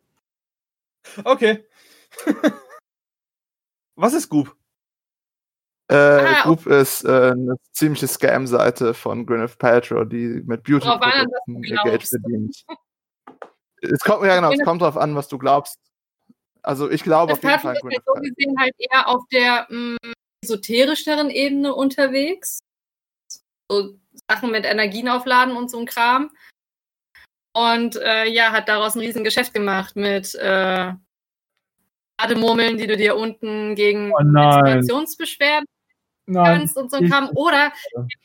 Okay. was ist Goop? Äh, Ah, Goop ist äh, eine ziemliche Scam-Seite von Gwyneth Paltrow, die mit Beauty-Produkten du ihr Geld verdient. Es kommt, ja, genau, es kommt drauf an, was du glaubst. Also ich glaube Das auf jeden Fall ist ja Gwyneth so gesehen halt eher auf der mh, esoterischeren Ebene unterwegs. So Sachen mit Energien aufladen und so ein Kram. Und äh, ja, hat daraus ein riesen Geschäft gemacht mit äh, Bademurmeln, die du dir unten gegen Oh. Menstruationsbeschwerden kannst und so Kram. Oder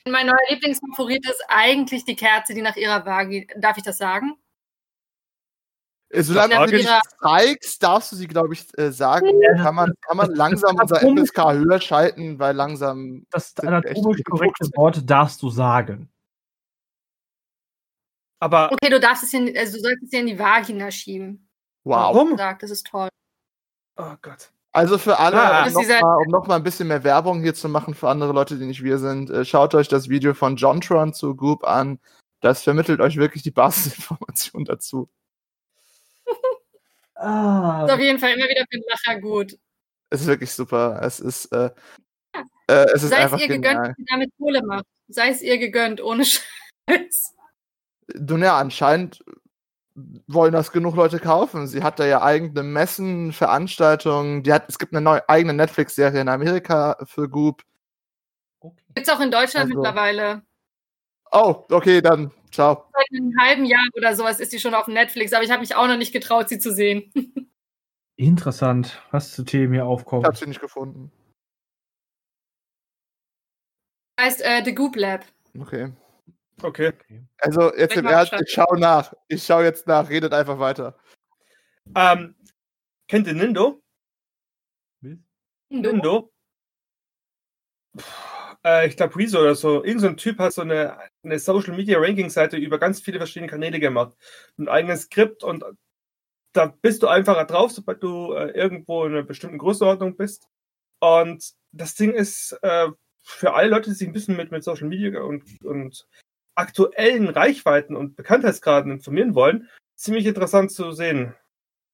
mein neuer Lieblingsfavorit ist eigentlich die Kerze, die nach ihrer Waage. Darf ich das sagen? Äh, Solange du nicht zeigst, darfst du sie, glaube ich, äh, sagen. Ja, Kann man, kann man langsam das unser FSK höher schalten, weil langsam. Das sind anatomisch korrekte. Wort darfst du sagen. Aber Okay, du darfst es in, also du sollst es dir in die Vagina schieben. Wow. warum? Sagt, das ist toll. Oh Gott. Also für alle, Ah, um das noch ist dieser- mal, um noch mal ein bisschen mehr Werbung hier zu machen für andere Leute, die nicht wir sind, äh, schaut euch das Video von Jontron zu Goop an. Das vermittelt euch wirklich die Basisinformation dazu. Ah. Ist auf jeden Fall immer wieder für den Lacher gut. Es ist wirklich super. Es ist, äh, äh, es ist Sei es einfach ihr gegönnt, genial. dass sie damit Kohle macht. Sei es ihr gegönnt, ohne Scheiß. Du, ja, anscheinend wollen das genug Leute kaufen. Sie hat da ja eigene Messen, Veranstaltungen. Die hat, es gibt eine neue eigene Netflix-Serie in Amerika für Goop. Okay. Gibt's auch in Deutschland Also- mittlerweile. Oh, okay, dann ciao. Seit einem halben Jahr oder sowas ist die schon auf Netflix, aber ich habe mich auch noch nicht getraut, sie zu sehen. Interessant, was zu Themen hier Ich aufkommt. habe sie nicht gefunden. heißt äh, The Goop Lab. Okay. Okay. Also jetzt im Ernst, ich schau nach. Ich schau jetzt nach, redet einfach weiter. Ähm, kennt ihr Nindo? Du? Nindo? Puh, Äh, ich glaube Rezo oder so. Irgend so ein Typ hat so eine, eine Social Media Ranking Seite über ganz viele verschiedene Kanäle gemacht. Ein eigenes Skript und da bist du einfacher drauf, sobald du äh, irgendwo in einer bestimmten Größenordnung bist. Und das Ding ist äh, für alle Leute, die sich ein bisschen mit, mit Social Media und, und aktuellen Reichweiten und Bekanntheitsgraden informieren wollen, ziemlich interessant zu sehen.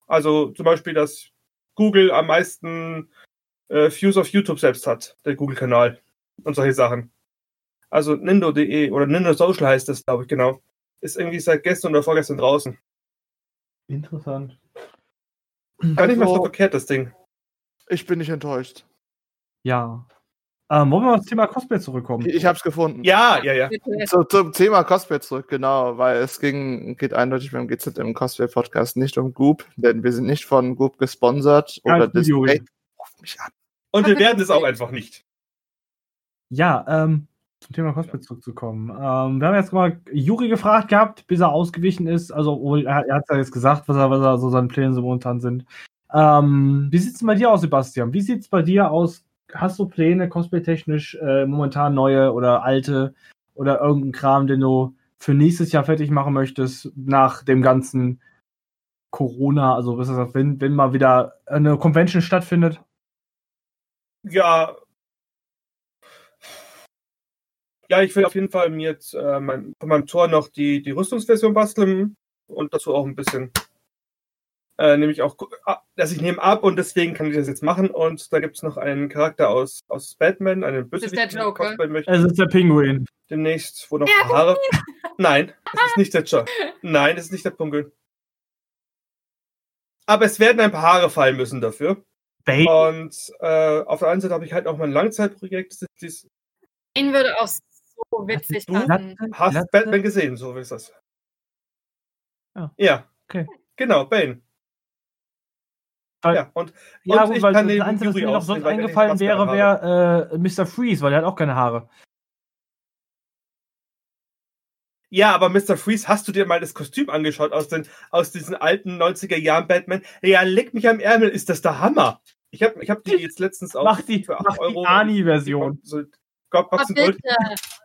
Also zum Beispiel, dass Google am meisten äh, Views auf YouTube selbst hat, der Google-Kanal und solche Sachen. Also Nindo.de oder Nindo Social heißt das, glaube ich, genau. Ist irgendwie seit gestern oder vorgestern draußen. Interessant. Gar nicht mal so Also- verkehrt, das Ding. Ich bin nicht enttäuscht. Ja. Ähm, wollen wir auf das Thema Cosplay zurückkommen? Ich hab's gefunden. Ja, ja, ja. Zu, zum Thema Cosplay zurück, genau, weil es ging, geht eindeutig beim GZM Cosplay Podcast nicht um Goop, denn wir sind nicht von Goop gesponsert Ja, oder. Display. Ruf mich an. Und wir werden es auch einfach nicht. Ja, ähm, zum Thema Cosplay zurückzukommen. Ähm, wir haben jetzt mal Juri gefragt gehabt, bis er ausgewichen ist. Also, er, er hat ja jetzt gesagt, was er, was er so seine Pläne so momentan sind. Ähm, wie sieht's denn bei dir aus, Sebastian? Wie sieht's bei dir aus? Hast du Pläne, cosplay-technisch, äh, momentan neue oder alte oder irgendeinen Kram, den du für nächstes Jahr fertig machen möchtest, nach dem ganzen Corona, also wenn, wenn mal wieder eine Convention stattfindet? Ja. Ja, ich will auf jeden Fall mir jetzt äh, mein, von meinem Tor noch die, die Rüstungsversion basteln und dazu auch ein bisschen. Äh, nämlich auch, ah, dass ich nehme ab und deswegen kann ich das jetzt machen. Und da gibt es noch einen Charakter aus, aus Batman, einen ist der Bösewicht, den Joker. cosplayen möchte. Es ist der Pinguin. demnächst, wo noch Ja, Haare. Nein, es ist nicht der Joker. Nein, es ist nicht der Punkel. Aber es werden ein paar Haare fallen müssen dafür. Bane. Und äh, auf der einen Seite habe ich halt auch mein Langzeitprojekt. Das ist dieses, Ihn würde auch so witzig Du passen. hast Glatze? Batman gesehen, so ist das. Ja. Ja. Okay. Genau, Bane. Ja, und, Ja, und gut, ich weil das Einzige, was mir noch sonst eingefallen wäre, wäre äh, Mr. Freeze, weil der hat auch keine Haare. Ja, aber Mr. Freeze, hast du dir mal das Kostüm angeschaut aus, den, aus diesen alten 90er Jahren Batman? Ja, leck mich am Ärmel, ist das der Hammer. Ich habe ich hab die jetzt letztens auch Mach die, für 8 mach die Euro. Ani-Version. So, Gott, Oh, Boxen Gold. bitte.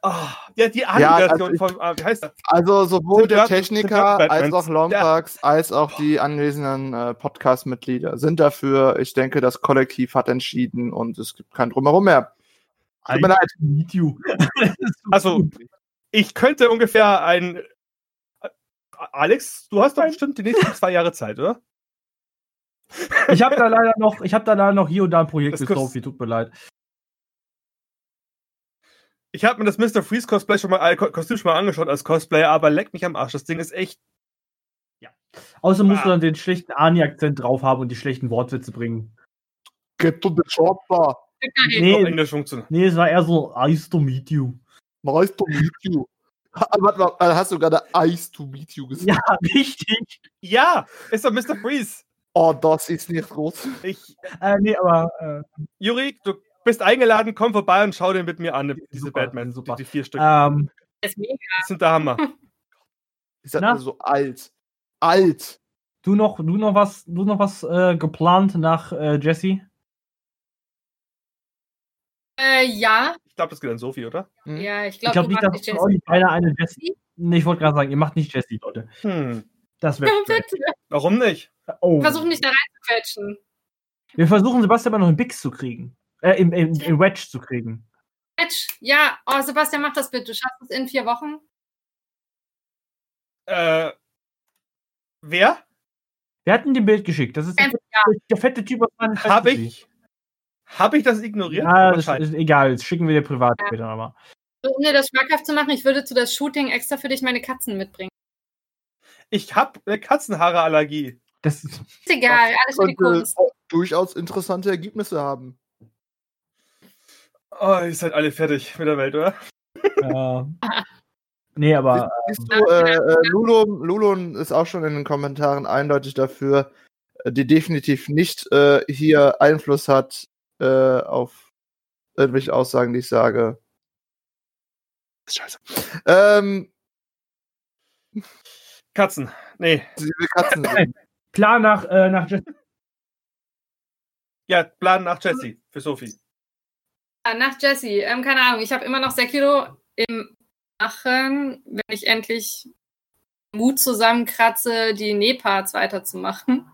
Ah, ja, die Ja, Ani-Version also ich- von, ah, wie heißt das? Also sowohl Sind der Techniker als auch Lombax als auch die anwesenden äh, Podcast-Mitglieder sind dafür. Ich denke, das Kollektiv hat entschieden und es gibt kein Drumherum mehr. Tut mir leid. Also, ich könnte ungefähr ein. Alex, du hast doch bestimmt die nächsten zwei Jahre Zeit, oder? Ich habe da leider noch, ich habe da leider noch hier und da ein Projekt mit Sophie, tut mir leid. Ich habe mir das Mr. Freeze Cosplay schon mal, Ko- Kostüm schon mal angeschaut als Cosplayer, aber leck mich am Arsch. Das Ding ist echt. Außer musst du Ah. dann den schlechten Ani-Akzent drauf haben und die schlechten Wortwitze bringen. Get to the chopper. Nee. auf Englisch. Nee, es war eher so, nice to meet you. Nice to meet you. Ha, warte mal, äh, hast du gerade Ice to meet you gesagt? Ja, richtig. Ja, ist doch Mr. Freeze. Oh, das ist nicht gut. Ich, Äh, nee, aber äh, Juri, du bist eingeladen, komm vorbei und schau den mit mir an, diese Super, Batman, super. Die, die vier Stück. ähm, Das ist sind der Hammer. Ich sag Na? so alt. Alt. du noch, du noch was, du noch was äh, geplant nach äh, Jesse? Äh, ja, Ich glaube, das geht an Sophie, oder? Hm? ja, ich Ich glaube, glaube du nicht, machst dass nicht beide eine Jesse. Nee, ich wollte gerade sagen, ihr macht nicht Jesse, Leute. Hm. Das wäre. Warum nicht? oh. Versuch nicht da reinzuquetschen. Wir versuchen Sebastian mal noch in Bix zu kriegen. Äh, in, in, in Wedge zu kriegen. Quetsch. Ja, oh, Sebastian, mach das bitte. Du schaffst es in vier Wochen. Äh, wer? Wir hatten dem Bild geschickt. Das ist der, Ein Jahr. der fette Typ aus meinem Habe ich, hab ich das ignoriert? Ja, das ist egal. Das schicken wir dir privat Ja. später nochmal. Um dir das schmackhaft zu machen, ich würde zu das Shooting extra für dich meine Katzen mitbringen. Ich habe eine Katzenhaareallergie. Das ist, Ist egal, alles für die Kunst. auch durchaus interessante Ergebnisse haben. Oh, ihr seid alle fertig mit der Welt, oder? äh, nee, aber Siehst du, äh, äh, Lulun, Lulun ist auch schon in den Kommentaren eindeutig dafür, äh, die definitiv nicht äh, hier Einfluss hat äh, auf irgendwelche Aussagen, die ich sage. Scheiße. Ähm, Katzen. Nee. sie will Katzen klar nach, äh, nach Jesse. Ja, Plan nach Jesse für Sophie. Ja, nach Jesse. Ähm, keine Ahnung, ich habe immer noch Sekiro im Machen, wenn ich endlich Mut zusammenkratze, die Nähparts weiterzumachen.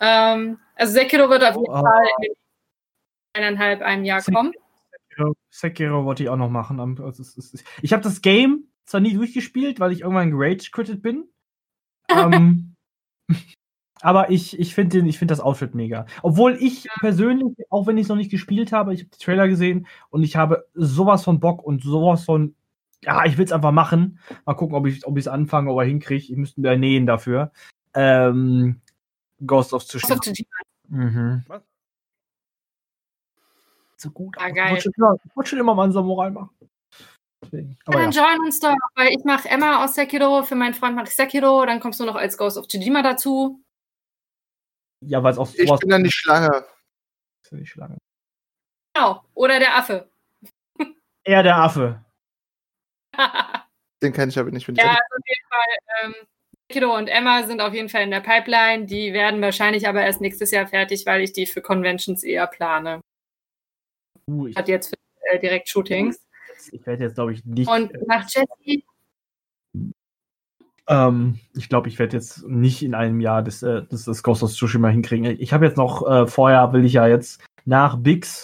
Ähm, also Sekiro wird auf jeden Oh. Fall in eineinhalb, einem Jahr Sekiro. kommen. Sekiro, Sekiro wollte ich auch noch machen. Also es ist- Ich habe das Game zwar nie durchgespielt, weil ich irgendwann gerage-quittet bin. ähm, aber ich, ich finde find das Outfit mega. Obwohl ich persönlich, auch wenn ich es noch nicht gespielt habe, ich habe die Trailer gesehen und ich habe sowas von Bock und sowas von ja, ich will es einfach machen. Mal gucken, ob ich ob es anfange oder hinkriege. Ich müsste mir nähen dafür. Ähm, Ghost of Tsushima. Ghost of Tsushima. Mhm. Was? So gut. Ah, Ich geil. wollte schon, immer- ich wollte schon immer mal einen Samurai machen. Deswegen. Ja, Aber dann ja. join uns doch, weil ich mache Emma aus Sekiro, für meinen Freund mache ich Sekiro, dann kommst du noch als Ghost of Tsushima dazu. Ja, weil es auch Ich sowas bin dann die Schlange. ist ja nicht Schlange. Genau. Oder der Affe. Er der Affe. ja, Den kenne ich aber nicht. Wenn also auf jeden Fall, ähm, Sekiro und Emma sind auf jeden Fall in der Pipeline. Die werden wahrscheinlich aber erst nächstes Jahr fertig, weil ich die für Conventions eher plane. Uh, ich Hat jetzt für, äh, direkt Shootings. ich werde jetzt, glaube ich, nicht. Und nach Jessie, Ähm, ich glaube, ich werde jetzt nicht in einem Jahr das, äh, das, das Ghost of Tsushima hinkriegen. Ich habe jetzt noch, äh, vorher will ich ja jetzt nach Bix,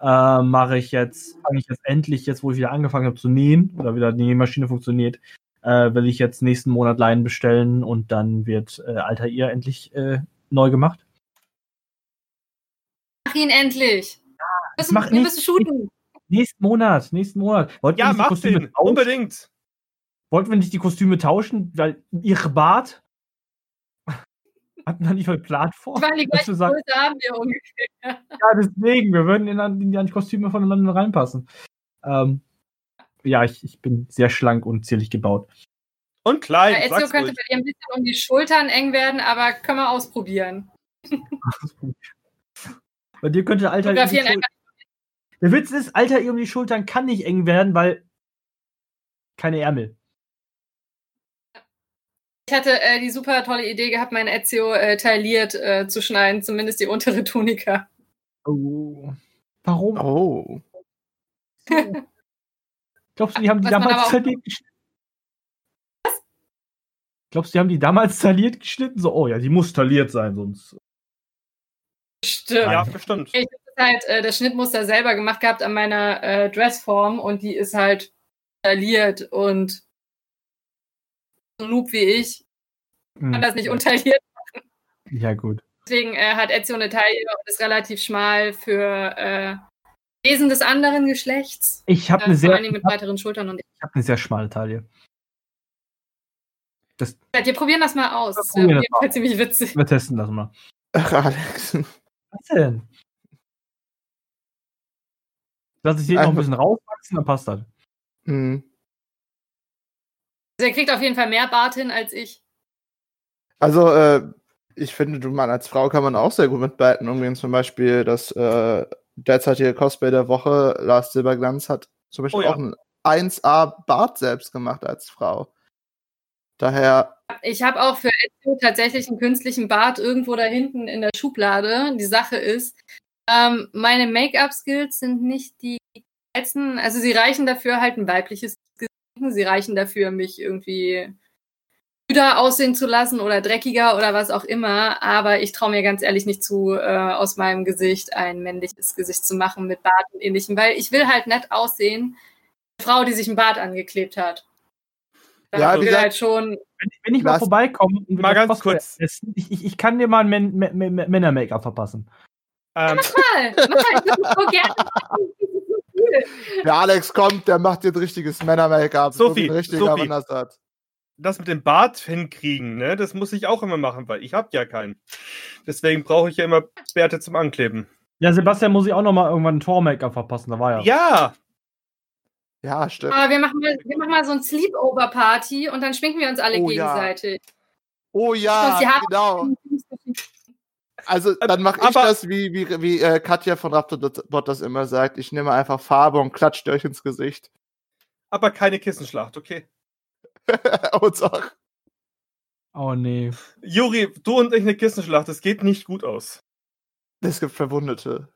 äh, mache ich jetzt, fange ich jetzt endlich, jetzt wo ich wieder angefangen habe zu nähen oder wieder die Nähmaschine funktioniert, äh, will ich jetzt nächsten Monat Leinen bestellen und dann wird äh, Altair endlich äh, neu gemacht. mach ihn endlich. Wir müssen, mach wir nicht- müssen shooten. Nächsten Monat, nächsten Monat. Wollten wir Ja, mach den. Unbedingt. Wollten wir nicht die Kostüme tauschen, weil ihr Bart hatten wir nicht mal Plan vor? Weil die dass gleiche Größe haben wir ungefähr. Ja, deswegen, wir würden in, in die Kostüme voneinander reinpassen. Ähm, ja, ich, ich bin sehr schlank und zierlich gebaut. Und klein. Ezio sag's könnte ruhig. bei dir ein bisschen um die Schultern eng werden, aber können wir ausprobieren. Bei dir könnte Alter. um die Schul-. Der Witz ist, Alter um die Schultern kann nicht eng werden, weil keine Ärmel. Ich hatte äh, die super tolle Idee gehabt, mein Ezio äh, tailliert äh, zu schneiden, zumindest die untere Tunika. Oh. Warum? Oh. Glaubst du, die haben die Was damals tailliert geschnitten? Glaubst du, die haben die damals tailliert geschnitten? So, oh ja, die muss tailliert sein, sonst. Stimmt. Ja, bestimmt. Ich habe halt äh, das Schnittmuster selber gemacht gehabt an meiner äh, Dressform und die ist halt tailliert und ein Noob wie ich kann Hm. das nicht untailliert. Ja, gut. Deswegen äh, hat Ezio eine Taille und ist relativ schmal für äh, Wesen des anderen Geschlechts. Ich habe Äh, eine vor sehr, allen Dingen mit hab, breiteren Schultern und ich hab eine sehr schmale Taille. Ja, wir probieren das mal aus. Das das jeden Fall ziemlich witzig. Wir testen das mal. Ach, Alex. Was denn? Lass ich den noch ein bisschen rauswachsen, dann passt das. Hm. Also er kriegt auf jeden Fall mehr Bart hin als ich. Also, äh, ich finde, du Mann, als Frau kann man auch sehr gut mit Balken umgehen. Zum Beispiel das äh, derzeitige Cosplay der Woche, Lars Silberglanz, hat zum Beispiel Oh ja. auch ein 1A Bart selbst gemacht als Frau. Daher, Ich habe auch für Ezio tatsächlich einen künstlichen Bart irgendwo da hinten in der Schublade. Die Sache ist, ähm, meine Make-up-Skills sind nicht die letzten, also sie reichen dafür halt ein weibliches sie reichen dafür, mich irgendwie müder aussehen zu lassen oder dreckiger oder was auch immer, aber ich traue mir ganz ehrlich nicht zu, äh, aus meinem Gesicht ein männliches Gesicht zu machen mit Bart und ähnlichem, weil ich will halt nett aussehen, eine Frau, die sich einen Bart angeklebt hat. Ja, ich gesagt- halt schon Wenn, wenn ich mal Lass- vorbeikomme Mal ganz kurz. essen, ich, ich, ich kann dir mal ein Män- Mä- Mä- Mä- Männer-Make-up verpassen. Ähm, mal, mal, ich würde so gerne der Alex kommt, der macht jetzt richtiges Männer-Make-up. so Sophie, ein richtiger Sophie. Das mit dem Bart hinkriegen, ne, das muss ich auch immer machen, weil ich habe ja keinen. Deswegen brauche ich ja immer Bärte zum Ankleben. Ja, Sebastian muss ich auch noch mal irgendwann ein Tor-Make-up verpassen, da war ja. Ja, Ja, stimmt. Aber wir machen, mal, wir machen mal so ein Sleepover-Party und dann schminken wir uns alle Oh ja. gegenseitig. Oh ja, die Haare- genau. Also dann mache ich das, wie, wie, wie äh, Katja von Raptorbot das immer sagt. Ich nehme einfach Farbe und klatscht euch ins Gesicht. aber keine Kissenschlacht, okay? und auch. Oh nee. Juri, du und ich eine Kissenschlacht, das geht nicht gut aus. Es gibt Verwundete.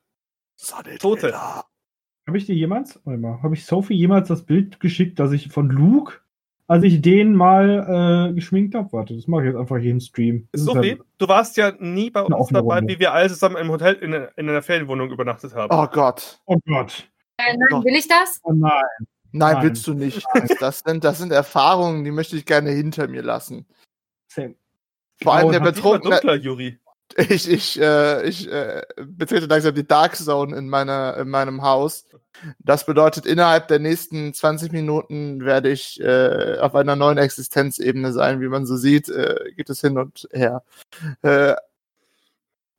Tote. Habe ich dir jemals, warte mal, habe ich Sophie jemals das Bild geschickt, dass ich von Luke, als ich den mal äh, geschminkt habe? Warte, das mache ich jetzt einfach jeden Stream. Das Sophie, ja- du warst ja nie bei uns dabei, Runde. wie wir alle zusammen im Hotel in, in einer Ferienwohnung übernachtet haben. Oh Gott. Oh Gott. Äh, nein, Doch. will ich das? Oh nein. Nein, Nein. willst du nicht. Das sind, das sind Erfahrungen, die möchte ich gerne hinter mir lassen. Same. Vor allem Oh, der betrunkene, dunkler, Juri. Ich, ich, äh, ich äh, betrete langsam die Dark Zone in, meiner, in meinem Haus. Das bedeutet, innerhalb der nächsten 20 Minuten werde ich äh, auf einer neuen Existenzebene sein. Wie man so sieht, äh, geht es hin und her. Äh,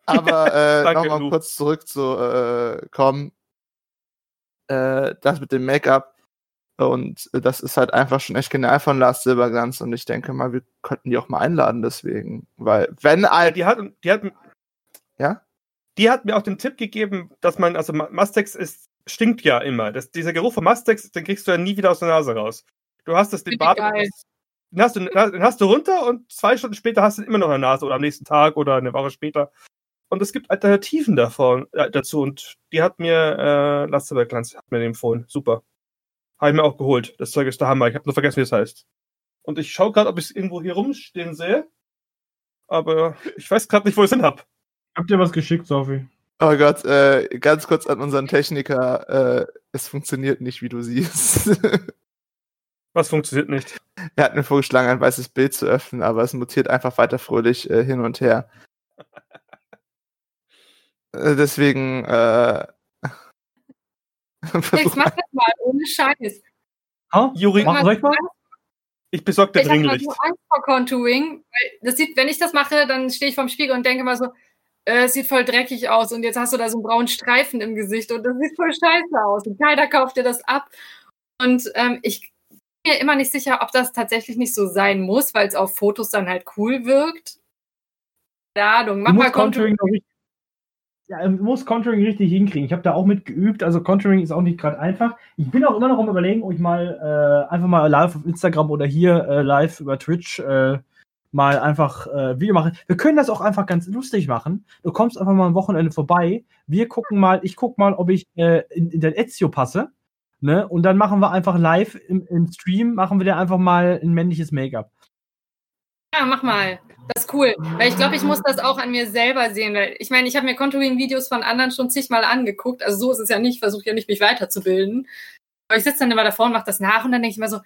aber äh, nochmal kurz zurück zu äh. Äh, das mit dem Make-up. Und das ist halt einfach schon echt genial von Lars Silberglanz. Und ich denke mal, wir könnten die auch mal einladen deswegen. Weil, wenn Ja, ein. die hat, die hat, Ja? die hat mir auch den Tipp gegeben, dass man, also Ma- Mustex ist, stinkt ja immer. Das, dieser Geruch von Mustex, den kriegst du ja nie wieder aus der Nase raus. Du hast das den Bart, den hast, du, den hast du runter und zwei Stunden später hast du ihn immer noch in der Nase oder am nächsten Tag oder eine Woche später. Und es gibt Alternativen davon, äh, dazu und die hat mir äh, Lars Glanz hat mir den empfohlen. Super. Habe ich mir auch geholt. Das Zeug ist der Hammer. Ich habe nur vergessen, wie es heißt. Und ich schaue gerade, ob ich es irgendwo hier rumstehen sehe. Aber ich weiß gerade nicht, wo ich es hin hab. Habt ihr was geschickt, Sophie? Oh Gott, äh, ganz kurz an unseren Techniker. Äh, es funktioniert nicht, wie du siehst. Was funktioniert nicht? er hat mir vorgeschlagen, ein weißes Bild zu öffnen, aber es mutiert einfach weiter fröhlich äh, hin und her. Äh, deswegen, äh, Versuch mach das mal, ohne Scheiß. Ha? Juri, Mach, soll ich mal? ich besorge dir Ich habe mal Dringlicht. so Angst vor Contouring. Weil das sieht, wenn ich das mache, dann stehe ich vorm Spiegel und denke mal so, äh, es sieht voll dreckig aus und jetzt hast du da so einen braunen Streifen im Gesicht und das sieht voll scheiße aus und keiner kauft dir das ab. Und ähm, ich bin mir immer nicht sicher, ob das tatsächlich nicht so sein muss, weil es auf Fotos dann halt cool wirkt. Keine Ahnung, mach Du mal Contouring Contouring. Ja, du musst Contouring richtig hinkriegen. Ich habe da auch mit geübt. Also Contouring ist auch nicht gerade einfach. Ich bin auch immer noch am überlegen, ob ich mal äh, einfach mal live auf Instagram oder hier äh, live über Twitch äh, mal einfach äh, Video machen. Wir können das auch einfach ganz lustig machen. Du kommst einfach mal am Wochenende vorbei. Wir gucken mal, ich guck mal, ob ich äh, in, in den Ezio passe. Ne? Und dann machen wir einfach live im, im Stream, machen wir dir einfach mal ein männliches Make-up. Ja, mach mal. Das ist cool. Weil ich glaube, ich muss das auch an mir selber sehen. Weil ich meine, ich habe mir Contouring-Videos von anderen schon zigmal angeguckt. Also so ist es ja nicht. Ich versuche ja nicht, mich weiterzubilden. Aber ich sitze dann immer davor und mache das nach und dann denke ich immer so,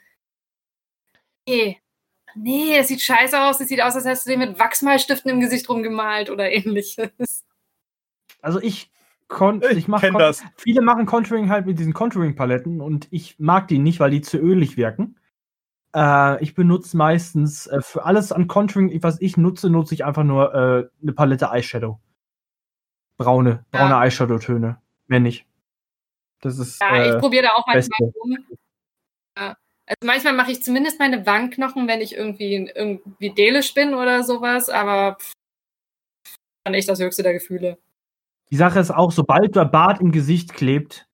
nee, nee, es sieht scheiße aus. Es sieht aus, als hättest du dir mit Wachsmalstiften im Gesicht rumgemalt oder ähnliches. Also ich kon ich, Ich mach kenn Con- das. Viele machen Contouring halt mit diesen Contouring-Paletten und ich mag die nicht, weil die zu ölig wirken. Äh, ich benutze meistens äh, für alles an Contouring, was ich nutze, nutze ich einfach nur äh, eine Palette Eyeshadow. Braune, braune Ja. Eyeshadow-Töne. Mehr nicht. Das ist. Ja, äh, ich probiere da auch manchmal rum. Ja. Also manchmal mache ich zumindest meine Wangenknochen, wenn ich irgendwie, irgendwie delisch bin oder sowas, aber pff, dann echt das höchste der Gefühle. Die Sache ist auch, sobald der Bart im Gesicht klebt,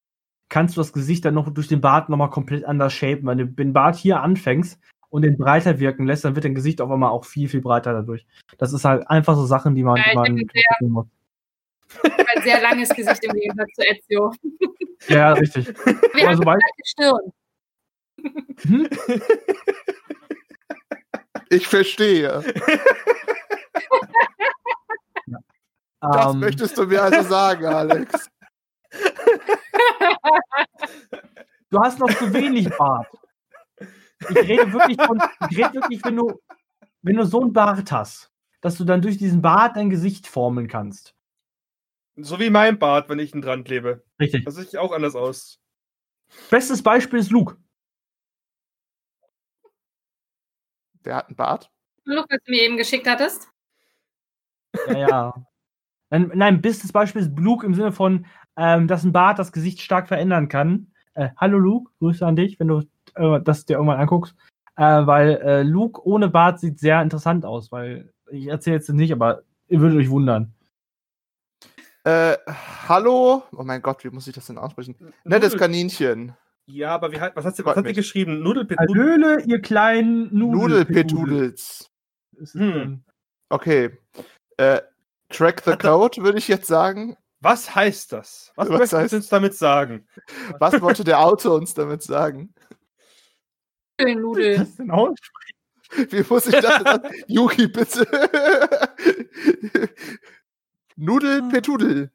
kannst du das Gesicht dann noch durch den Bart nochmal komplett anders shapen. Wenn du den Bart hier anfängst und den breiter wirken lässt, dann wird dein Gesicht auf einmal auch viel, viel breiter dadurch. Das ist halt einfach so Sachen, die man, Ja, die ich man gucken muss. Ein sehr langes Gesicht im Gegensatz zu Ezio. Ja, richtig. Wir Aber haben eine Stirn. hm? ich verstehe. Das ähm, möchtest du mir also sagen, Alex. du hast noch zu wenig Bart. Ich rede wirklich von, ich rede wirklich, wenn du, wenn du so einen Bart hast, dass du dann durch diesen Bart dein Gesicht formen kannst. So wie mein Bart, wenn ich ihn dran klebe. Richtig. Das sieht auch anders aus. Bestes Beispiel ist Luke. Der hat einen Bart. Luke, was du mir eben geschickt hattest. Ja, ja. Nein, nein, bestes Beispiel ist Luke im Sinne von, ähm, dass ein Bart das Gesicht stark verändern kann. Äh, hallo Luke, Grüße an dich, wenn du äh, das dir irgendwann anguckst. Äh, weil äh, Luke ohne Bart sieht sehr interessant aus, weil ich erzähle jetzt nicht, aber ihr würdet euch wundern. Äh, hallo? Oh mein Gott, wie muss ich das denn aussprechen? Nettes Nudel- Kaninchen. Ja, aber wie, was hat sie, Freut was hat sie mich. geschrieben? Nudelpit. Hallöle, ihr kleinen Nudelpetudels. Nudelpetudels. Hm. Okay. Äh, track the Hat code, würde ich jetzt sagen. Was heißt das? Was, Was Sie uns damit sagen? Was wollte der Autor uns damit sagen? Schön Nudel. was denn aus? Wie muss ich das denn? Yuki, bitte. Nudelpetudel.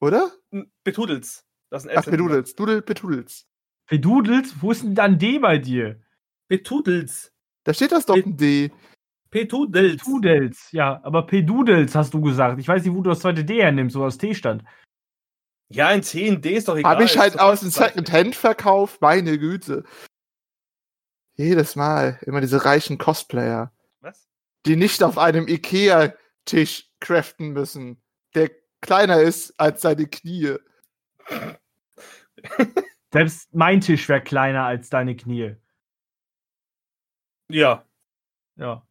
Oder? N- Betudels. Das ist ein Ach, S hinten. Pedudels. Nudelpetudels. Pedudels? Wo ist denn dann D bei dir? Betudels. Da steht das doch ein D. Petudels. Tudels, ja, aber Pedudels hast du gesagt. Ich weiß nicht, wo du das zweite D hernimmst, wo das T stand. Ja, ein C und D ist doch egal. Habe ich halt aus dem. Secondhand verkauft, meine Güte. Jedes Mal immer diese reichen Cosplayer, Was? die nicht auf einem Ikea-Tisch craften müssen, der kleiner ist als seine Knie. Selbst mein Tisch wäre kleiner als deine Knie. Ja. Ja.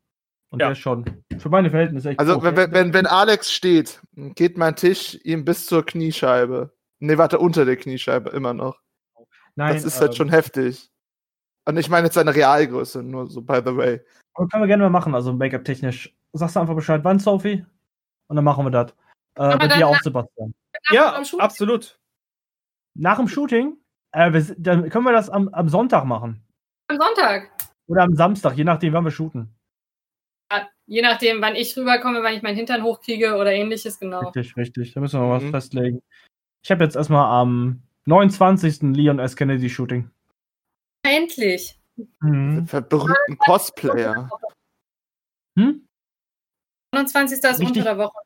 Und Ja. der ist schon. Für meine Verhältnisse echt Also wenn, wenn- wenn, Alex steht, geht mein Tisch ihm bis zur Kniescheibe. Nee, warte, unter der Kniescheibe immer noch. Nein, das ist halt ähm, schon heftig. Und ich meine jetzt seine Realgröße, nur so by the way. aber können wir gerne mal machen, also Make-up-technisch. Sagst du einfach Bescheid, wann, Sophie? Und dann machen wir das. Äh, Aber bei dir auch, Sebastian. Ja, absolut. Nach dem Shooting, äh, wir, dann können wir das am, am Sonntag machen. Am Sonntag. Oder am Samstag, je nachdem, wann wir shooten. Je nachdem, wann ich rüberkomme, wann ich meinen Hintern hochkriege oder ähnliches, genau. Richtig, richtig. Da müssen wir mal was Mhm. festlegen. Ich habe jetzt erstmal am 29. Leon S. Kennedy Shooting. Endlich. Mhm. Für berühmten Cosplayer. Hm? 29. ist Richtig. unter der Woche.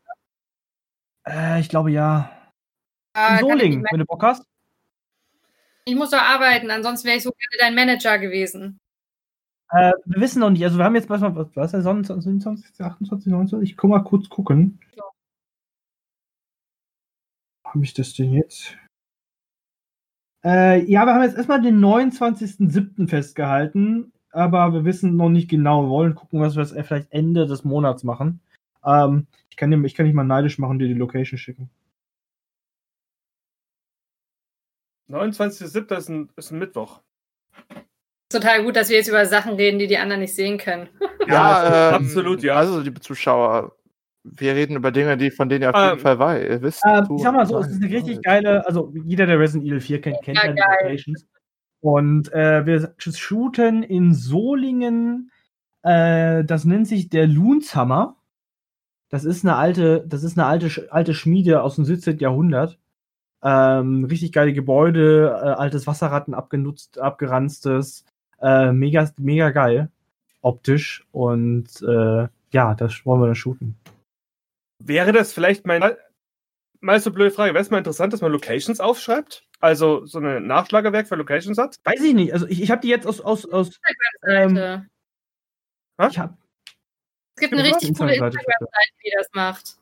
Äh, ich glaube ja. Ah, nicht Solingen, mehr. wenn du Bock hast. ich muss doch arbeiten, ansonsten wäre ich so gerne dein Manager gewesen. Äh, wir wissen noch nicht. Also wir haben jetzt was, was was ist der 27, 27, 28, 29? Ich guck mal kurz gucken. Ja. Habe ich das denn jetzt? Äh, ja, wir haben jetzt erstmal den 29.07. festgehalten, aber wir wissen noch nicht genau. Wir wollen gucken, was wir jetzt vielleicht Ende des Monats machen. Ähm, ich, kann dir, ich kann dich mal neidisch machen, dir die Location schicken. 29.07. ist ein, ist ein Mittwoch. Total gut, dass wir jetzt über Sachen reden, die die anderen nicht sehen können. Ja, ähm, absolut, ja. Also, liebe Zuschauer, wir reden über Dinge, die von denen ihr auf jeden Ähm, Fall weiß. Ihr wisst, Ähm, ich sag mal so, es ist eine richtig geile, also jeder, der Resident Evil 4 kennt, kennt Ja, ja, die. Locations. Und äh, wir shooten in Solingen, äh, das nennt sich der Loonshammer. Das ist eine alte, das ist eine alte, alte Schmiede aus dem 17. Jahrhundert. Ähm, richtig geile Gebäude, äh, altes Wasserratten abgenutzt, abgeranztes, äh, mega, mega geil, optisch. Und äh, ja, das wollen wir dann shooten. Wäre das vielleicht mein. Mal so blöde Frage. Wäre es mal interessant, dass man Locations aufschreibt? Also so ein Nachschlagewerk für Locations hat? Weiß ich nicht. Also ich, ich habe die jetzt aus, aus, aus ähm, ich hab, es gibt eine richtig coole Instagram-Seite die das macht.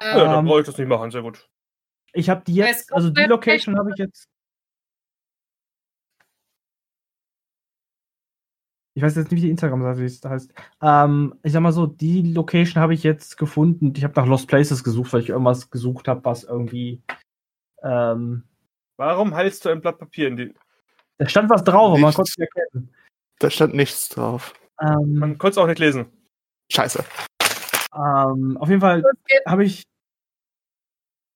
Ja, dann Ähm, brauche ich das nicht machen. Sehr gut. Ich habe die jetzt, also die Location habe ich jetzt. Ich weiß jetzt nicht, wie die Instagram-Seite heißt. Ähm, ich sag mal so, die Location habe ich jetzt gefunden. Ich habe nach Lost Places gesucht, weil ich irgendwas gesucht habe, was irgendwie. Ähm, Warum heilst du ein Blatt Papier in die. da stand was drauf, aber man konnte es nicht erkennen. Da stand nichts drauf. Ähm, Man konnte es auch nicht lesen. Scheiße. ähm, auf jeden Fall habe ich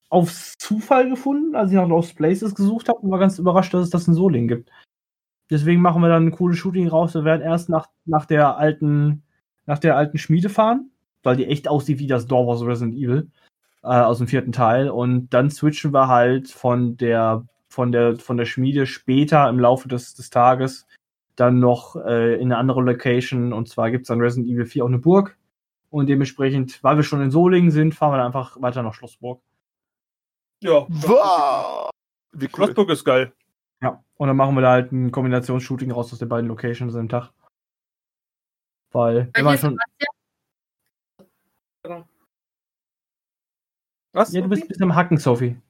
auf Zufall gefunden, als ich nach Lost Places gesucht habe und war ganz überrascht, dass es das in Solingen gibt. Deswegen machen wir dann ein cooles Shooting raus. Wir werden erst nach, nach der alten, nach der alten Schmiede fahren, weil die echt aussieht wie das Dorf aus Resident Evil, äh, aus dem vierten Teil. Und dann switchen wir halt von der, von der, von der Schmiede später im Laufe des, des Tages dann noch äh, in eine andere Location. Und zwar gibt es dann Resident Evil 4 auch eine Burg. Und dementsprechend, weil wir schon in Solingen sind, fahren wir dann einfach weiter nach Schlossburg. Ja. Wow. Wie cool. Schlossburg ist geil. Ja. Und dann machen wir da halt ein Kombinationsshooting raus aus den beiden Locations am Tag. Weil, Bei wenn man schon. Was? Ja, du bist, bist am Hacken, Sophie.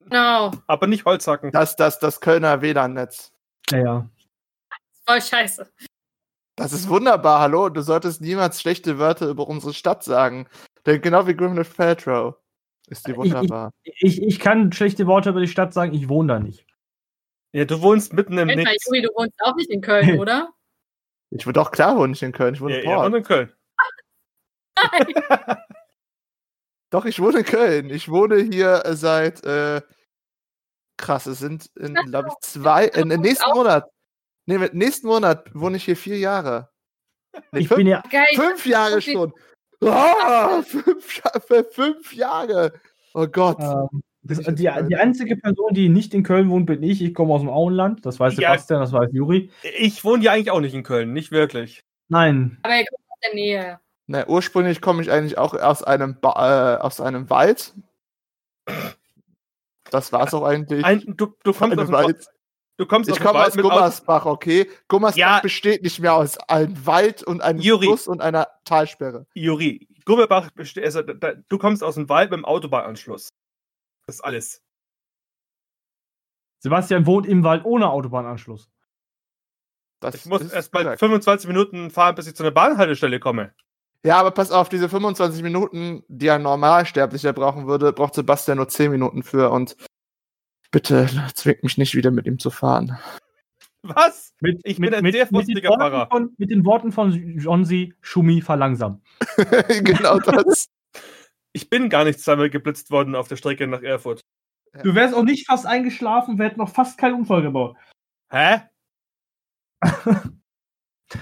Genau. Aber nicht Holzhacken. Das, das, das Kölner WLAN-Netz. Ja, ja. Voll scheiße. Das ist wunderbar, hallo. Du solltest niemals schlechte Wörter über unsere Stadt sagen. Denn genau wie Grimlet Petro ist die Ich- wunderbar. Ich, ich kann schlechte Worte über die Stadt sagen, ich wohne da nicht. Ja, du wohnst mitten im Nix. Juri, du wohnst auch nicht in Köln, oder? Ich wohne doch klar, wohne ich in Köln. Ich wohne Ja, in Köln. Doch, ich wohne in Köln. Ich wohne hier äh, seit äh, krass, es sind in, glaube ich, zwei, in, in nächsten Monat. Nee, mit nächsten Monat wohne ich hier vier Jahre. Nee, Ich fünf, bin ja. Geil. fünf Jahre schon. Ah, fünf, fünf Jahre. Oh Gott. Ähm, Bin ich die, in die Köln? einzige Person, die nicht in Köln wohnt, bin ich. Ich komme aus dem Auenland. Das weiß Ja. Sebastian, das weiß Juri. Ich wohne ja eigentlich auch nicht in Köln, nicht wirklich. Nein. Aber er kommt aus der Nähe. Ne, ursprünglich komme ich eigentlich auch aus einem, ba äh, aus einem Wald. Das war's auch eigentlich. Ein, du, du kommst aus dem Wald. Du kommst Ich aus dem komme aus Gummersbach, okay? Gummersbach Ja. besteht nicht mehr aus einem Wald und einem Juri. Fluss und einer Talsperre. Juri, besteht, also, da, du kommst aus dem Wald mit dem Autobahnanschluss. Das ist alles. Sebastian wohnt im Wald ohne Autobahnanschluss. Das Ich muss erst mal korrekt. 25 Minuten fahren, bis ich zu einer Bahnhaltestelle komme. Ja, aber pass auf, diese 25 Minuten, die ein Normalsterblicher brauchen würde, braucht Sebastian nur 10 Minuten für und bitte zwingt mich nicht wieder mit ihm zu fahren. Was? Mit, Ich bin ein sehr den vorsichtiger Worten Fahrer. Von, mit den Worten von Jonsi, Schumi, verlangsam. genau das. Ich bin gar nicht zweimal geblitzt worden auf der Strecke nach Erfurt. Du wärst auch nicht fast eingeschlafen, wir hätten noch fast keinen Unfall gebaut. Hä?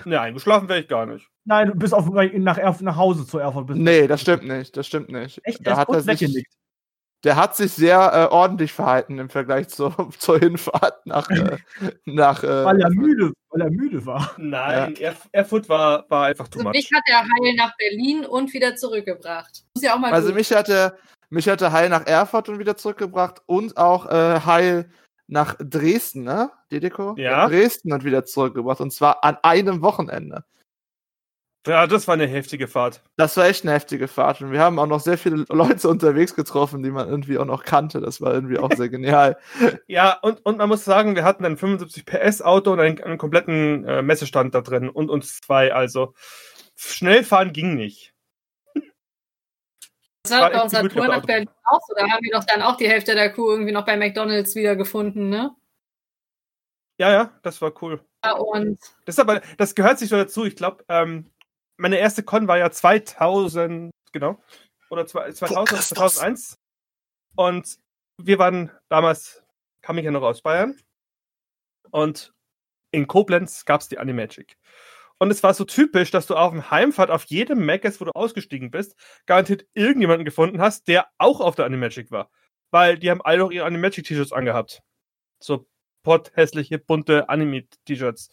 Nein, geschlafen wäre ich gar nicht. Nein, du bist auf, nach, Erf nach Hause zu Erfurt. Bist Nee, das stimmt nicht, das stimmt nicht. Echt? Da hat er sich. Der hat sich sehr äh, ordentlich verhalten im Vergleich zur, zur Hinfahrt nach, äh, nach äh, Weil er müde, weil er müde war. Nein, Erf Erfurt war, war einfach too Also mich hat er heil nach Berlin und wieder zurückgebracht. Muss ja auch mal Also gut. mich hatte, mich hatte Heil nach Erfurt und wieder zurückgebracht und auch äh, Heil nach Dresden, ne? Dedeko? Ja. Dresden und wieder zurückgebracht. Und zwar an einem Wochenende. Ja, das war eine heftige Fahrt. Das war echt eine heftige Fahrt. Und wir haben auch noch sehr viele Leute unterwegs getroffen, die man irgendwie auch noch kannte. Das war irgendwie auch sehr genial. Ja, und, und man muss sagen, wir hatten ein 75 PS Auto und einen, einen kompletten äh, Messestand da drin und uns zwei. Also schnell fahren ging nicht. Das war war bei unserer Tour nach Berlin auch so. Da haben wir doch dann auch die Hälfte der Kuh irgendwie noch bei McDonalds wiedergefunden, ne? Ja, ja, das war cool. Ja, Und Das, ist aber, das gehört sich so dazu. Ich glaube, ähm, meine erste Con war ja 2000, genau. Oder zwei- 2000, Christus. 2001. Und wir waren damals, kam ich ja noch aus Bayern. Und in Koblenz gab es die Animagic. Und es war so typisch, dass du auf dem Heimfahrt auf jedem Mac, wo du ausgestiegen bist, garantiert irgendjemanden gefunden hast, der auch auf der Animagic war. Weil die haben alle noch ihre Animagic-T-Shirts angehabt. So hässliche, bunte Anime-T-Shirts,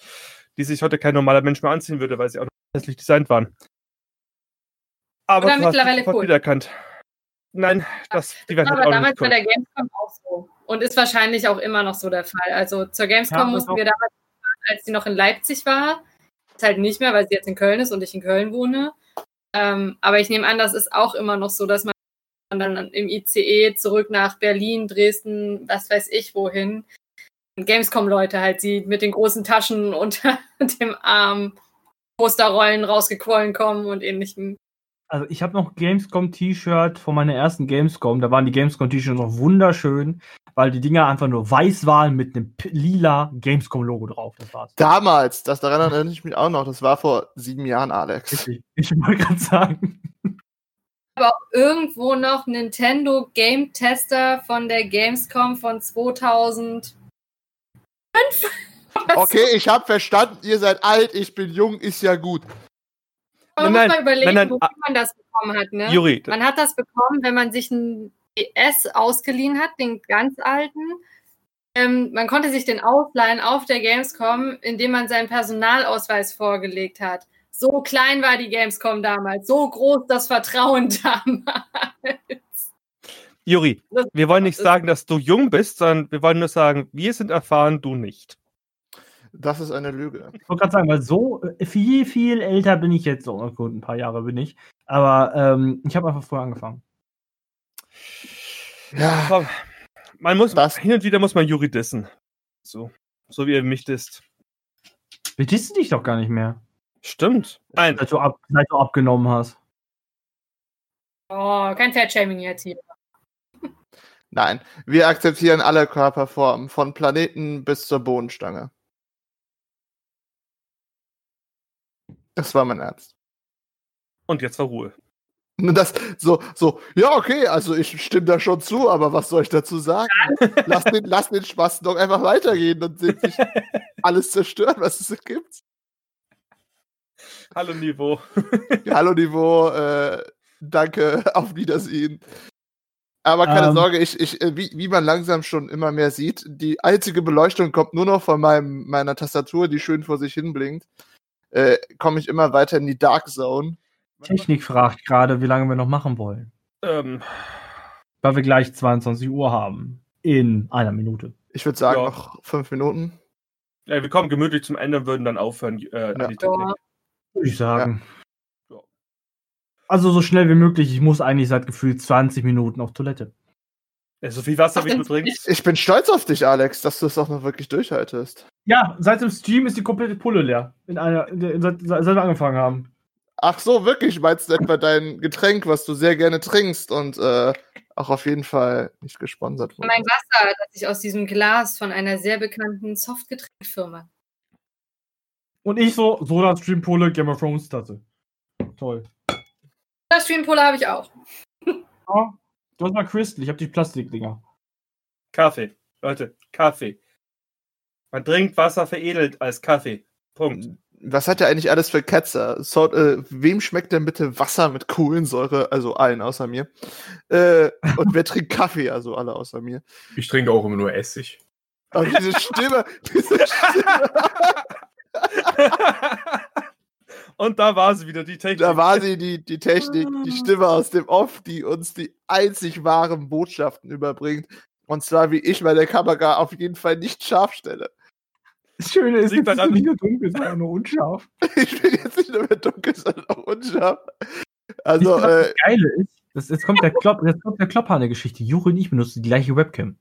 die sich heute kein normaler Mensch mehr anziehen würde, weil sie auch noch hässlich designt waren. Aber Oder mittlerweile cool. wiedererkannt. Nein, das, die werden aber heute auch damals nicht bei cool. der Gamescom auch so. Und ist wahrscheinlich auch immer noch so der Fall. Also zur Gamescom Ja, mussten wir damals, als sie noch in Leipzig war, ist halt nicht mehr, weil sie jetzt in Köln ist und ich in Köln wohne. Ähm, aber ich nehme an, das ist auch immer noch so, dass man dann im ICE zurück nach Berlin, Dresden, was weiß ich wohin, Gamescom-Leute halt sieht mit den großen Taschen unter dem Arm, Posterrollen rausgequollen kommen und ähnlichem. Also ich habe noch Gamescom-T-Shirt von meiner ersten Gamescom. Da waren die Gamescom-T-Shirts noch wunderschön, weil die Dinger einfach nur weiß waren mit einem lila Gamescom-Logo drauf. Das war's. Damals, das daran erinnere ich mich auch noch. Das war vor sieben Jahren, Alex. Ich wollte gerade sagen. aber auch irgendwo noch Nintendo Game Tester von der Gamescom von 2005. Okay, ich habe verstanden, ihr seid alt, ich bin jung, ist ja gut. Man Nein, muss nein, mal überlegen, nein, nein, wofür man das bekommen hat. Ne? Juri, Man hat das bekommen, wenn man sich einen DS ausgeliehen hat, den ganz alten. Ähm, man konnte sich den ausleihen auf der Gamescom, indem man seinen Personalausweis vorgelegt hat. So klein war die Gamescom damals, so groß das Vertrauen damals. Juri, wir wollen nicht sagen, dass du jung bist, sondern wir wollen nur sagen, wir sind erfahren, du nicht. Das ist eine Lüge. Ich wollte gerade sagen, weil so äh, viel, viel älter bin ich jetzt. So, gut, ein paar Jahre bin ich. Aber ähm, ich habe einfach früher angefangen. Ja, Komm, man muss, Das- hin und wieder muss man Juri dissen. So, so wie er mich disst. Wir dissen dich doch gar nicht mehr. Stimmt. Nein, Seit du, ab, seit du abgenommen hast. Oh, kein Fatshaming jetzt hier. nein. Wir akzeptieren alle Körperformen, von Planeten bis zur Bodenstange. Das war mein Ernst. und jetzt war Ruhe. Das so, so, ja, okay, also ich stimme da schon zu, aber was soll ich dazu sagen? Lass den, lass den Spaß doch einfach weitergehen und sich alles zerstören, was es gibt. Hallo Niveau. Hallo Niveau, äh, danke, auf Wiedersehen. Aber keine Ähm. Sorge, ich, ich, äh, wie, wie man langsam schon immer mehr sieht, die einzige Beleuchtung kommt nur noch von meinem, meiner Tastatur, die schön vor sich hin blinkt. Äh, komme ich immer weiter in die Dark Zone. Technik fragt gerade, wie lange wir noch machen wollen. Ähm, Weil wir gleich 22 Uhr haben. In einer Minute. Ich würde sagen, Ja. noch fünf Minuten. ja, wir kommen gemütlich zum Ende und würden dann aufhören. Äh. Ja. Würde ich sagen. Ja. Also so schnell wie möglich. Ich muss eigentlich seit gefühlt 20 Minuten auf Toilette. Ja, so viel Wasser, wie du trinkst. Ich bin stolz auf dich, Alex, dass du es auch noch wirklich durchhaltest. Ja, seit dem Stream ist die komplette Pulle leer. In einer, in der, seit, seit wir angefangen haben. Ach so, wirklich? Meinst du etwa dein Getränk, was du sehr gerne trinkst und äh, auch auf jeden Fall nicht gesponsert wurde? Mein Wasser, das ich aus diesem Glas von einer sehr bekannten Softgetränkfirma. Und ich so, Soda Stream Pulle, Game of Thrones Tasse. Toll. Das Streampuller habe ich auch. Ja, du hast mal Crystal, ich habe die Plastikdinger. Kaffee. Leute, Kaffee. Man trinkt Wasser veredelt als Kaffee. Punkt. Was hat der eigentlich alles für Ketzer? So, äh, wem schmeckt denn bitte Wasser mit Kohlensäure? Also allen außer mir. Äh, und wer trinkt Kaffee? Also alle außer mir. Ich trinke auch immer nur Essig. Aber diese Stimme, diese Stimme, und da war sie wieder, die Technik. da war sie, die, die Technik, die Stimme aus dem Off, die uns die einzig wahren Botschaften überbringt. Und zwar, wie ich bei der Kamera auf jeden Fall nicht scharf stelle. Das Schöne ist, Liegt daran- nicht nur dunkel, sondern nur unscharf. Ich bin jetzt nicht nur mehr dunkel, sondern auch unscharf. Also, was äh, das Geile ist, das, jetzt kommt der Klopp, jetzt kommt der Klopphane-Geschichte. Juri und ich benutzen die gleiche Webcam.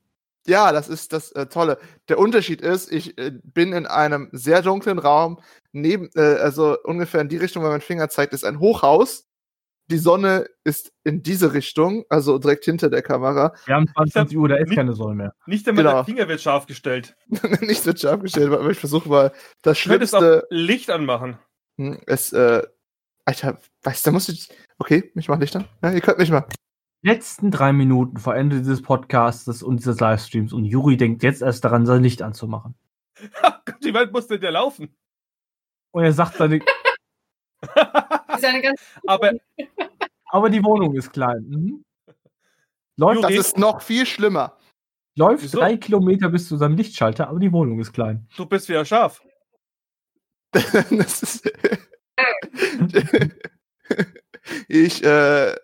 Ja, das ist das äh, Tolle. Der Unterschied ist, ich äh, bin in einem sehr dunklen Raum. Neben, äh, also ungefähr in die Richtung, wo mein Finger zeigt, ist ein Hochhaus. Die Sonne ist in diese Richtung, also direkt hinter der Kamera. Wir haben 22 Uhr, da ist nicht- keine Sonne mehr. Nicht einmal Genau. der Finger wird scharf gestellt. Nicht so scharf gestellt, aber ich versuche mal. Das Du könntest auch Schlimmste Licht anmachen. hm, ist, äh, Alter, weißt du, da muss ich. Okay, ich mach Licht an. Ja, ihr könnt mich mal. Letzten drei Minuten vor Ende dieses Podcasts und dieses Livestreams und Juri denkt jetzt erst daran, sein Licht anzumachen. Gott, wie weit muss denn der laufen? Und er sagt seine, Das ist eine ganz Aber aber die Wohnung ist klein. Mhm. Läuft, Das ist noch viel schlimmer. läuft Wieso? drei Kilometer bis zu seinem Lichtschalter, aber die Wohnung ist klein. du bist wieder scharf. das ist ich äh,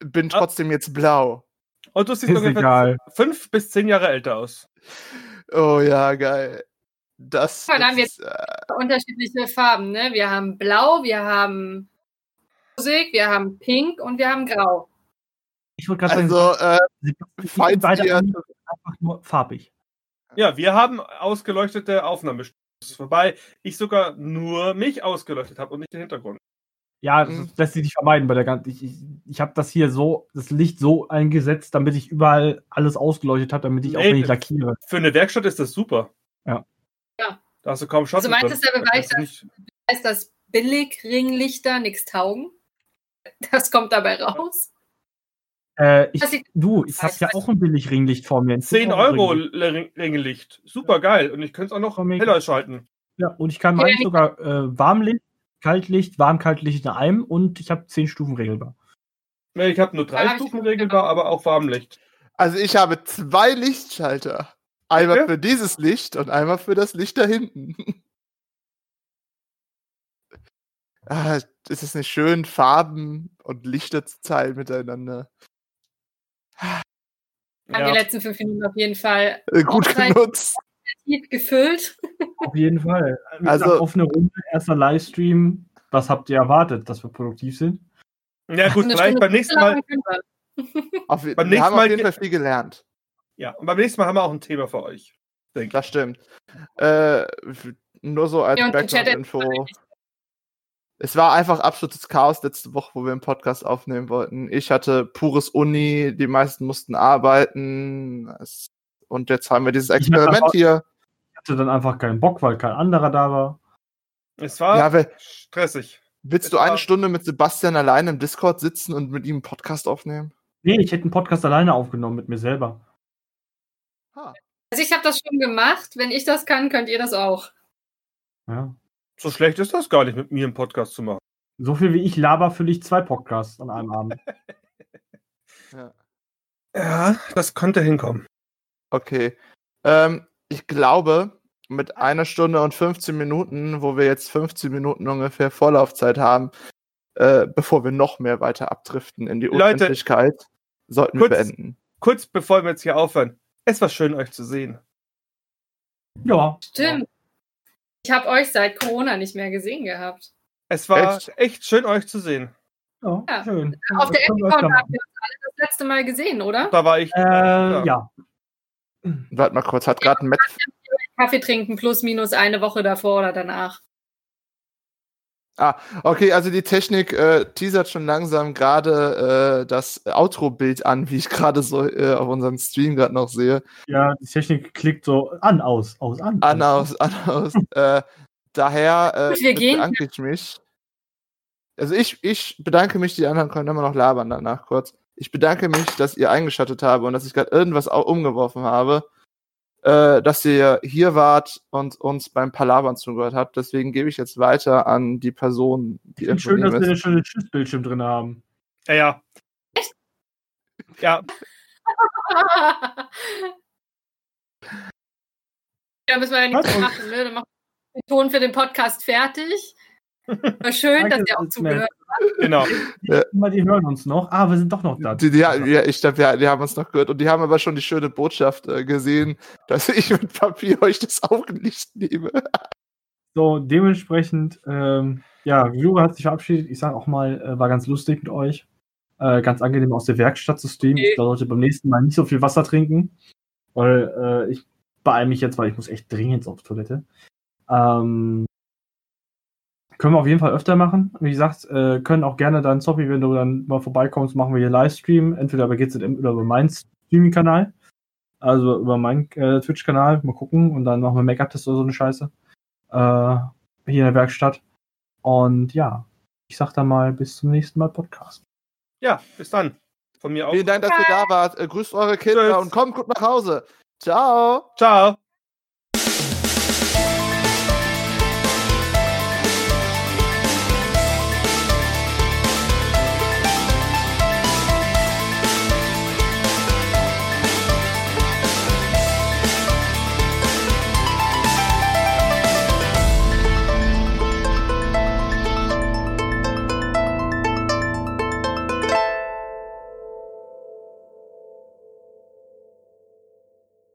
bin trotzdem jetzt blau. Und du siehst Ist ungefähr egal. fünf bis zehn Jahre älter aus. Oh ja, geil. Das Guck mal, da haben wir ist, äh, unterschiedliche Farben. Ne? Wir haben Blau, wir haben Musik, wir haben Pink und wir haben Grau. Ich wollte gerade sagen, also äh, sie falls sind beide ihr- einfach nur farbig. Ja, wir haben ausgeleuchtete Aufnahmestudios. Wobei ich sogar nur mich ausgeleuchtet habe und nicht den Hintergrund. Ja, das Mhm. ist- lässt sich nicht vermeiden bei der ganzen. Ich, ich, ich habe das hier so, das Licht so eingesetzt, damit ich überall alles ausgeleuchtet habe, damit ich auch Nee, wenn ich lackiere. Für eine Werkstatt ist das super. Ja. Ja. Da hast du kaum Schatten. Also meintest drin. du, der Beweis, Da kannst du nicht- Heißt das Billigringlichter nichts taugen? Das kommt dabei raus. Äh, ich, du, ich habe ja auch ein Billigringlicht vor mir. ein 10 Euro Ringlicht. Ring- Ringlicht. Super geil. Und ich könnte es auch noch heller schalten. Ja, und ich kann meins nicht- sogar äh, Warmlicht, Kaltlicht, Warm-Kaltlicht in einem und ich habe 10 Stufen regelbar. Ich habe nur drei Ja, Stufen regelbar, aber auch Warmlicht. also ich habe zwei Lichtschalter. Einmal Okay. für dieses Licht und einmal für das Licht da hinten. ah, ist es nicht schön, Farben und Lichter zu teilen miteinander? Haben die Ja. letzten fünf Minuten auf jeden Fall Äh, gut genutzt. Tief gefüllt. Auf jeden Fall. Also- offene Runde, erster Livestream. Was habt ihr erwartet, dass wir produktiv sind? Ja, gut, vielleicht beim nächsten Mal. Auf, Beim nächsten haben Mal auf jeden Fall viel gelernt. Ja, und beim nächsten Mal haben wir auch ein Thema für euch. Das stimmt. Äh, nur so als Ja, Background-Info. Es war einfach absolutes Chaos letzte Woche, wo wir einen Podcast aufnehmen wollten. Ich hatte pures Uni, die meisten mussten arbeiten. Und jetzt haben wir dieses Experiment hier. Hatte dann einfach keinen Bock, weil kein anderer da war. Es war Ja, wer, stressig. willst du es eine war- Stunde mit Sebastian allein im Discord sitzen und mit ihm einen Podcast aufnehmen? Nee, ich hätte einen Podcast alleine aufgenommen mit mir selber. Ha. Also ich habe das schon gemacht. Wenn ich das kann, könnt ihr das auch. Ja. So schlecht ist das gar nicht, mit mir einen Podcast zu machen. So viel wie ich laber, fülle ich zwei Podcasts an einem Abend. Ja. Ja, das könnte hinkommen. Okay. Ähm, ich glaube, mit einer Stunde und 15 Minuten, wo wir jetzt 15 Minuten ungefähr Vorlaufzeit haben, äh, bevor wir noch mehr weiter abdriften in die Leute, Unendlichkeit, sollten kurz- wir beenden. Kurz bevor wir jetzt hier aufhören. Es war schön, euch zu sehen. Ja. Stimmt. Ich habe euch seit Corona nicht mehr gesehen gehabt. Es war Echt? echt, schön, euch zu sehen. Ja, Ja. schön. Auf der Das wir Epicon haben wir uns alle das letzte Mal gesehen, oder? Da war ich. Äh, ja. Warte mal kurz, hat gerade ein Met Kaffee trinken plus minus eine Woche davor oder danach. Okay, also die Technik äh, teasert schon langsam gerade äh, das Outro-Bild an, wie ich gerade so äh, auf unserem Stream gerade noch sehe. Ja, die Technik klickt so an, aus, aus, an. An, aus, an, aus. äh, daher äh, bedanke ich mich. Also ich, ich bedanke mich, die anderen können immer noch labern danach kurz. Ich bedanke mich, dass ihr eingeschaltet habt und dass ich gerade irgendwas umgeworfen habe, äh, dass ihr hier wart und uns beim Palabern zugehört habt. Deswegen gebe ich jetzt weiter an die Person, die Ich schön, dass wir Infonierin einen ist. schönen Tschüss-Bildschirm drin haben. Ja, ja. Ja, da müssen wir ja nichts machen, ne? Dann machen wir den Ton für den Podcast fertig. War schön, dass ihr auch zugehört genau. Mal, die hören uns noch. Ah, wir sind doch noch da. Die, die, ja, ich glaube, ja, die haben uns noch gehört und die haben aber schon die schöne Botschaft äh, gesehen, dass ich mit Papier euch das Augenlicht nehme. So, dementsprechend, ähm, ja, Jura hat sich verabschiedet. Ich sage auch mal, äh, war ganz lustig mit euch. Äh, ganz angenehm aus der Werkstatt zu streamen. Okay. Ich sollte beim nächsten Mal nicht so viel Wasser trinken, weil äh, ich beeile mich jetzt, weil ich muss echt dringend auf Toilette. Ähm, können wir auf jeden Fall öfter machen. Wie gesagt, äh, können auch gerne dann, Zoppy, wenn du dann mal vorbeikommst, machen wir hier Livestream, entweder bei GZM oder über meinen Streaming-Kanal. Also über meinen äh, Twitch-Kanal, mal gucken und dann machen wir Make-up-Test oder so eine Scheiße. Äh, hier in der Werkstatt. Und ja, ich sag dann mal bis zum nächsten Mal Podcast. Ja, bis dann. Von mir auch. Vielen Dank, dass ihr da wart. Äh, grüßt eure Kinder Tschüss. und kommt gut nach Hause. Ciao. Ciao.